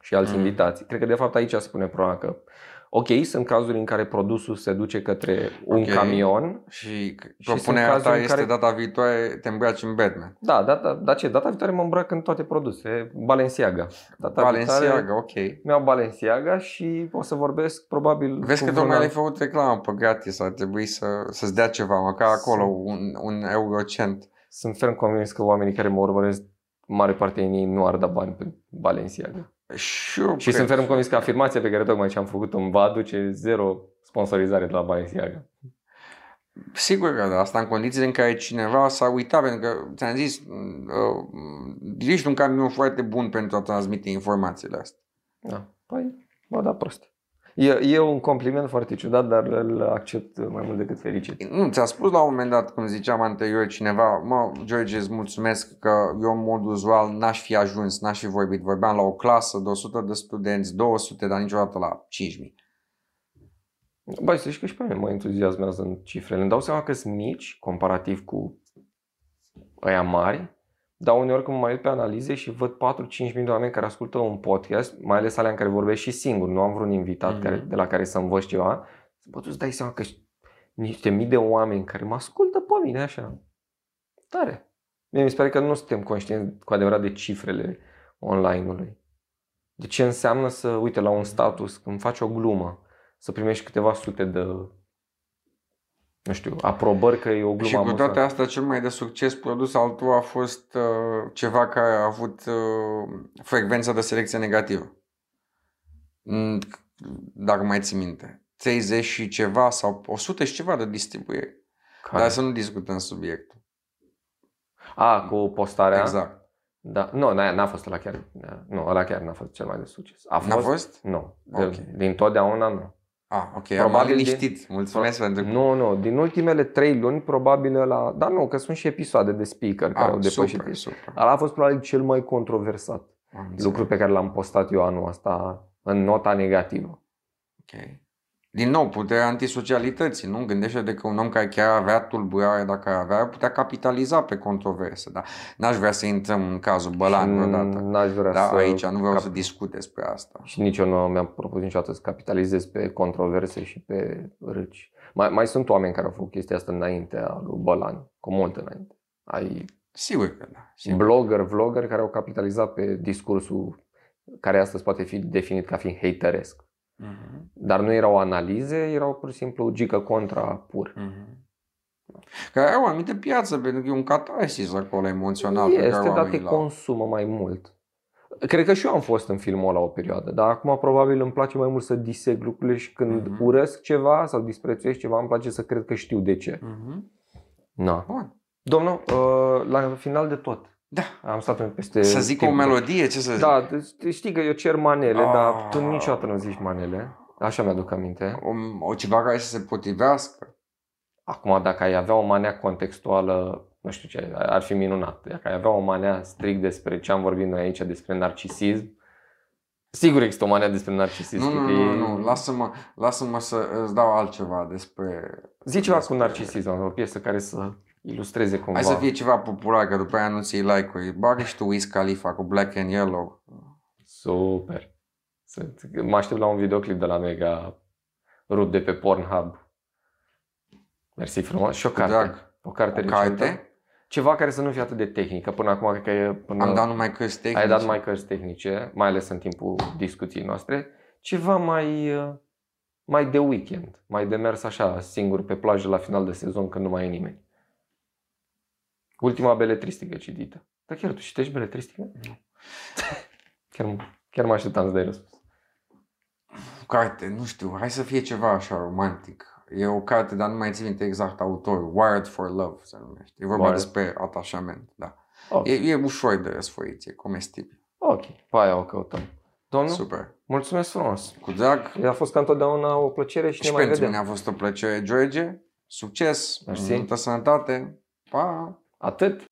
și alți Mhm. invitații. Cred că de fapt aici se pune problema că Ok, sunt cazuri în care produsul se duce către un Ok. camion. Și sunt propunerea cazuri ta în este care- data viitoare te îmbraci în Batman. Da, data, dar ce? Data viitoare mă îmbrac în toate produse. Balenciaga. Data viitoare Balenciaga, ok. mi-au Balenciaga și o să vorbesc probabil Vezi cu că vreun tocmai alt- le-ai făcut reclamă pe gratis, ar trebui să, să-ți dea ceva, măcar acolo, un, un eurocent. Sunt ferm convins că oamenii care mă urmăresc, mare parte din ei nu ar da bani pe Balenciaga. Și, eu Și cred- sunt ferm convins că afirmația pe care tocmai ce-am făcut-o îmi va aduce zero sponsorizare de la Balenciaga. Sigur că da, asta în condițiile în care cineva s-a uitat, pentru că ți-am zis, uh, ești un camion foarte bun pentru a transmite informațiile astea. Da. Păi, mă da prost. E, e un compliment foarte ciudat, dar îl accept mai mult decât fericit. Nu, ți-a spus la un moment dat, cum ziceam anterior cineva, mă, George, îți mulțumesc că eu în mod uzual n-aș fi ajuns, n-aș fi vorbit. Vorbeam la o clasă de 100 de studenți, 200, dar niciodată la 5000. Băi, să știi că și pe mine mă entuziasmează în cifrele. Îmi dau seama că sunt mici, comparativ cu ăia mari, dar uneori când mă mai uit pe analize și văd 4-5 mii de oameni care ascultă un podcast, mai ales alea în care vorbesc și singur, nu am vreun invitat Mhm. care, de la care să învăț ceva, bă, tu îți dai seama că niște mii de oameni care mă ascultă pe mine așa. Tare. Mie mi se pare că nu suntem conștienți cu adevărat de cifrele online-ului. De ce înseamnă să, uite, la un status, când faci o glumă, să primești câteva sute de, nu știu, aprobări că e o glumă Și cu amuzantă. toate astea, cel mai de succes produs al tău a fost uh, ceva care a avut uh, frecvența de selecție negativă. Mm, Dacă mai ții minte. 30 și ceva sau 100 și ceva de distribuire. Care? Dar să nu discutăm subiectul. A, cu postarea? Exact. Da. Nu, n-a, n-a fost la chiar. Nu, ăla chiar n-a fost cel mai de succes. A fost? N-a fost? Nu. De, Ok. Din totdeauna nu. Ah, ok, am Probabil liniștit. Mulțumesc pentru Nu, nu. Din ultimele trei luni, probabil la. Dar nu, că sunt și episoade de speaker care ah, au depășit. super, super. Ăla a fost probabil cel mai controversat Am înțeles. lucru pe care l-am postat eu anul ăsta în nota negativă. Ok. Din nou, puterea antisocialității, nu? Gândește-te că un om care chiar avea tulburare, dacă ar avea, ar putea capitaliza pe controverse, dar n-aș vrea să intrăm în cazul Bălan vreodată. N-aș vrea Da, să aici nu vreau cap- să discut despre asta. Și nici eu nu mi-am propus niciodată să capitalizez pe controverse și pe râci. Mai, mai sunt oameni care au făcut chestia asta înaintea lui Bălan, cu mult înainte. Ai Sigur că da. Sigur. blogger, vlogger care au capitalizat pe discursul care astăzi poate fi definit ca fiind hateresc. Mhm, Dar nu erau analize, erau pur și simplu gică contra pur. mhm. Care au o anumită piață, pentru că e un catarsis acolo emoțional. pe care Este, dar te oamenii l-au. consumă mai mult. Cred că și eu am fost în filmul la o perioadă, dar acum probabil îmi place mai mult să diseg lucrurile și când Mhm. urăsc ceva sau disprețuiesc ceva, îmi place să cred că știu de ce. Mhm. Na. Bun. Domnul, uh, la final de tot, Da. am stat peste Să zic o timpul. melodie, ce să zic? Da, deci știi că eu cer manele, Ah. dar tu niciodată nu zici manele. Așa mi-aduc aminte. O, o ceva care să se potrivească. Acum, dacă ai avea o manea contextuală, nu știu ce, ar fi minunat. Dacă ai avea o manea strict despre ce am vorbit noi aici, despre narcisism, sigur există o manea despre narcisism. Nu, cred nu, că nu, e- nu, lasă-mă, lasă-mă să îți dau altceva despre... Zi ceva cu despre- narcisism, o piesă care să ilustreze cumva. Hai să fie ceva popular, că după aia nu ți like-uri. Bagă și tu Wiz Khalifa cu Black and Yellow. Super. Să- Mă aștept la un videoclip de la Mega rup de pe Pornhub. Mersi frumos. Și o Cu carte. drag. O carte O recentă. carte? Ceva care să nu fie atât de tehnică. Până acum cred că e... Până... Am dat numai cărți tehnice. Ai dat mai cărți tehnice, mai ales în timpul discuției noastre. Ceva mai, uh, mai de weekend. Mai de mers așa, singur pe plajă la final de sezon când nu mai e nimeni. Ultima beletristică citită. Dar chiar tu citești beletristică? Nu. chiar, chiar mă așteptam să dai răspuns. Carte, nu știu, hai să fie ceva așa romantic. E o carte, dar nu mai țin minte exact autorul. Wired for Love se numește. E vorba Wired. despre atașament, da. Ok, E, e ușor de răsfoit, e comestibil. ok. Pe aia o căutăm. Domnul, Super. mulțumesc frumos. Cu drag. A fost ca întotdeauna o plăcere și, Și ne mai pentru vedem. mine a fost o plăcere, George. Succes, Mersi. multă sănătate. Pa! Atât.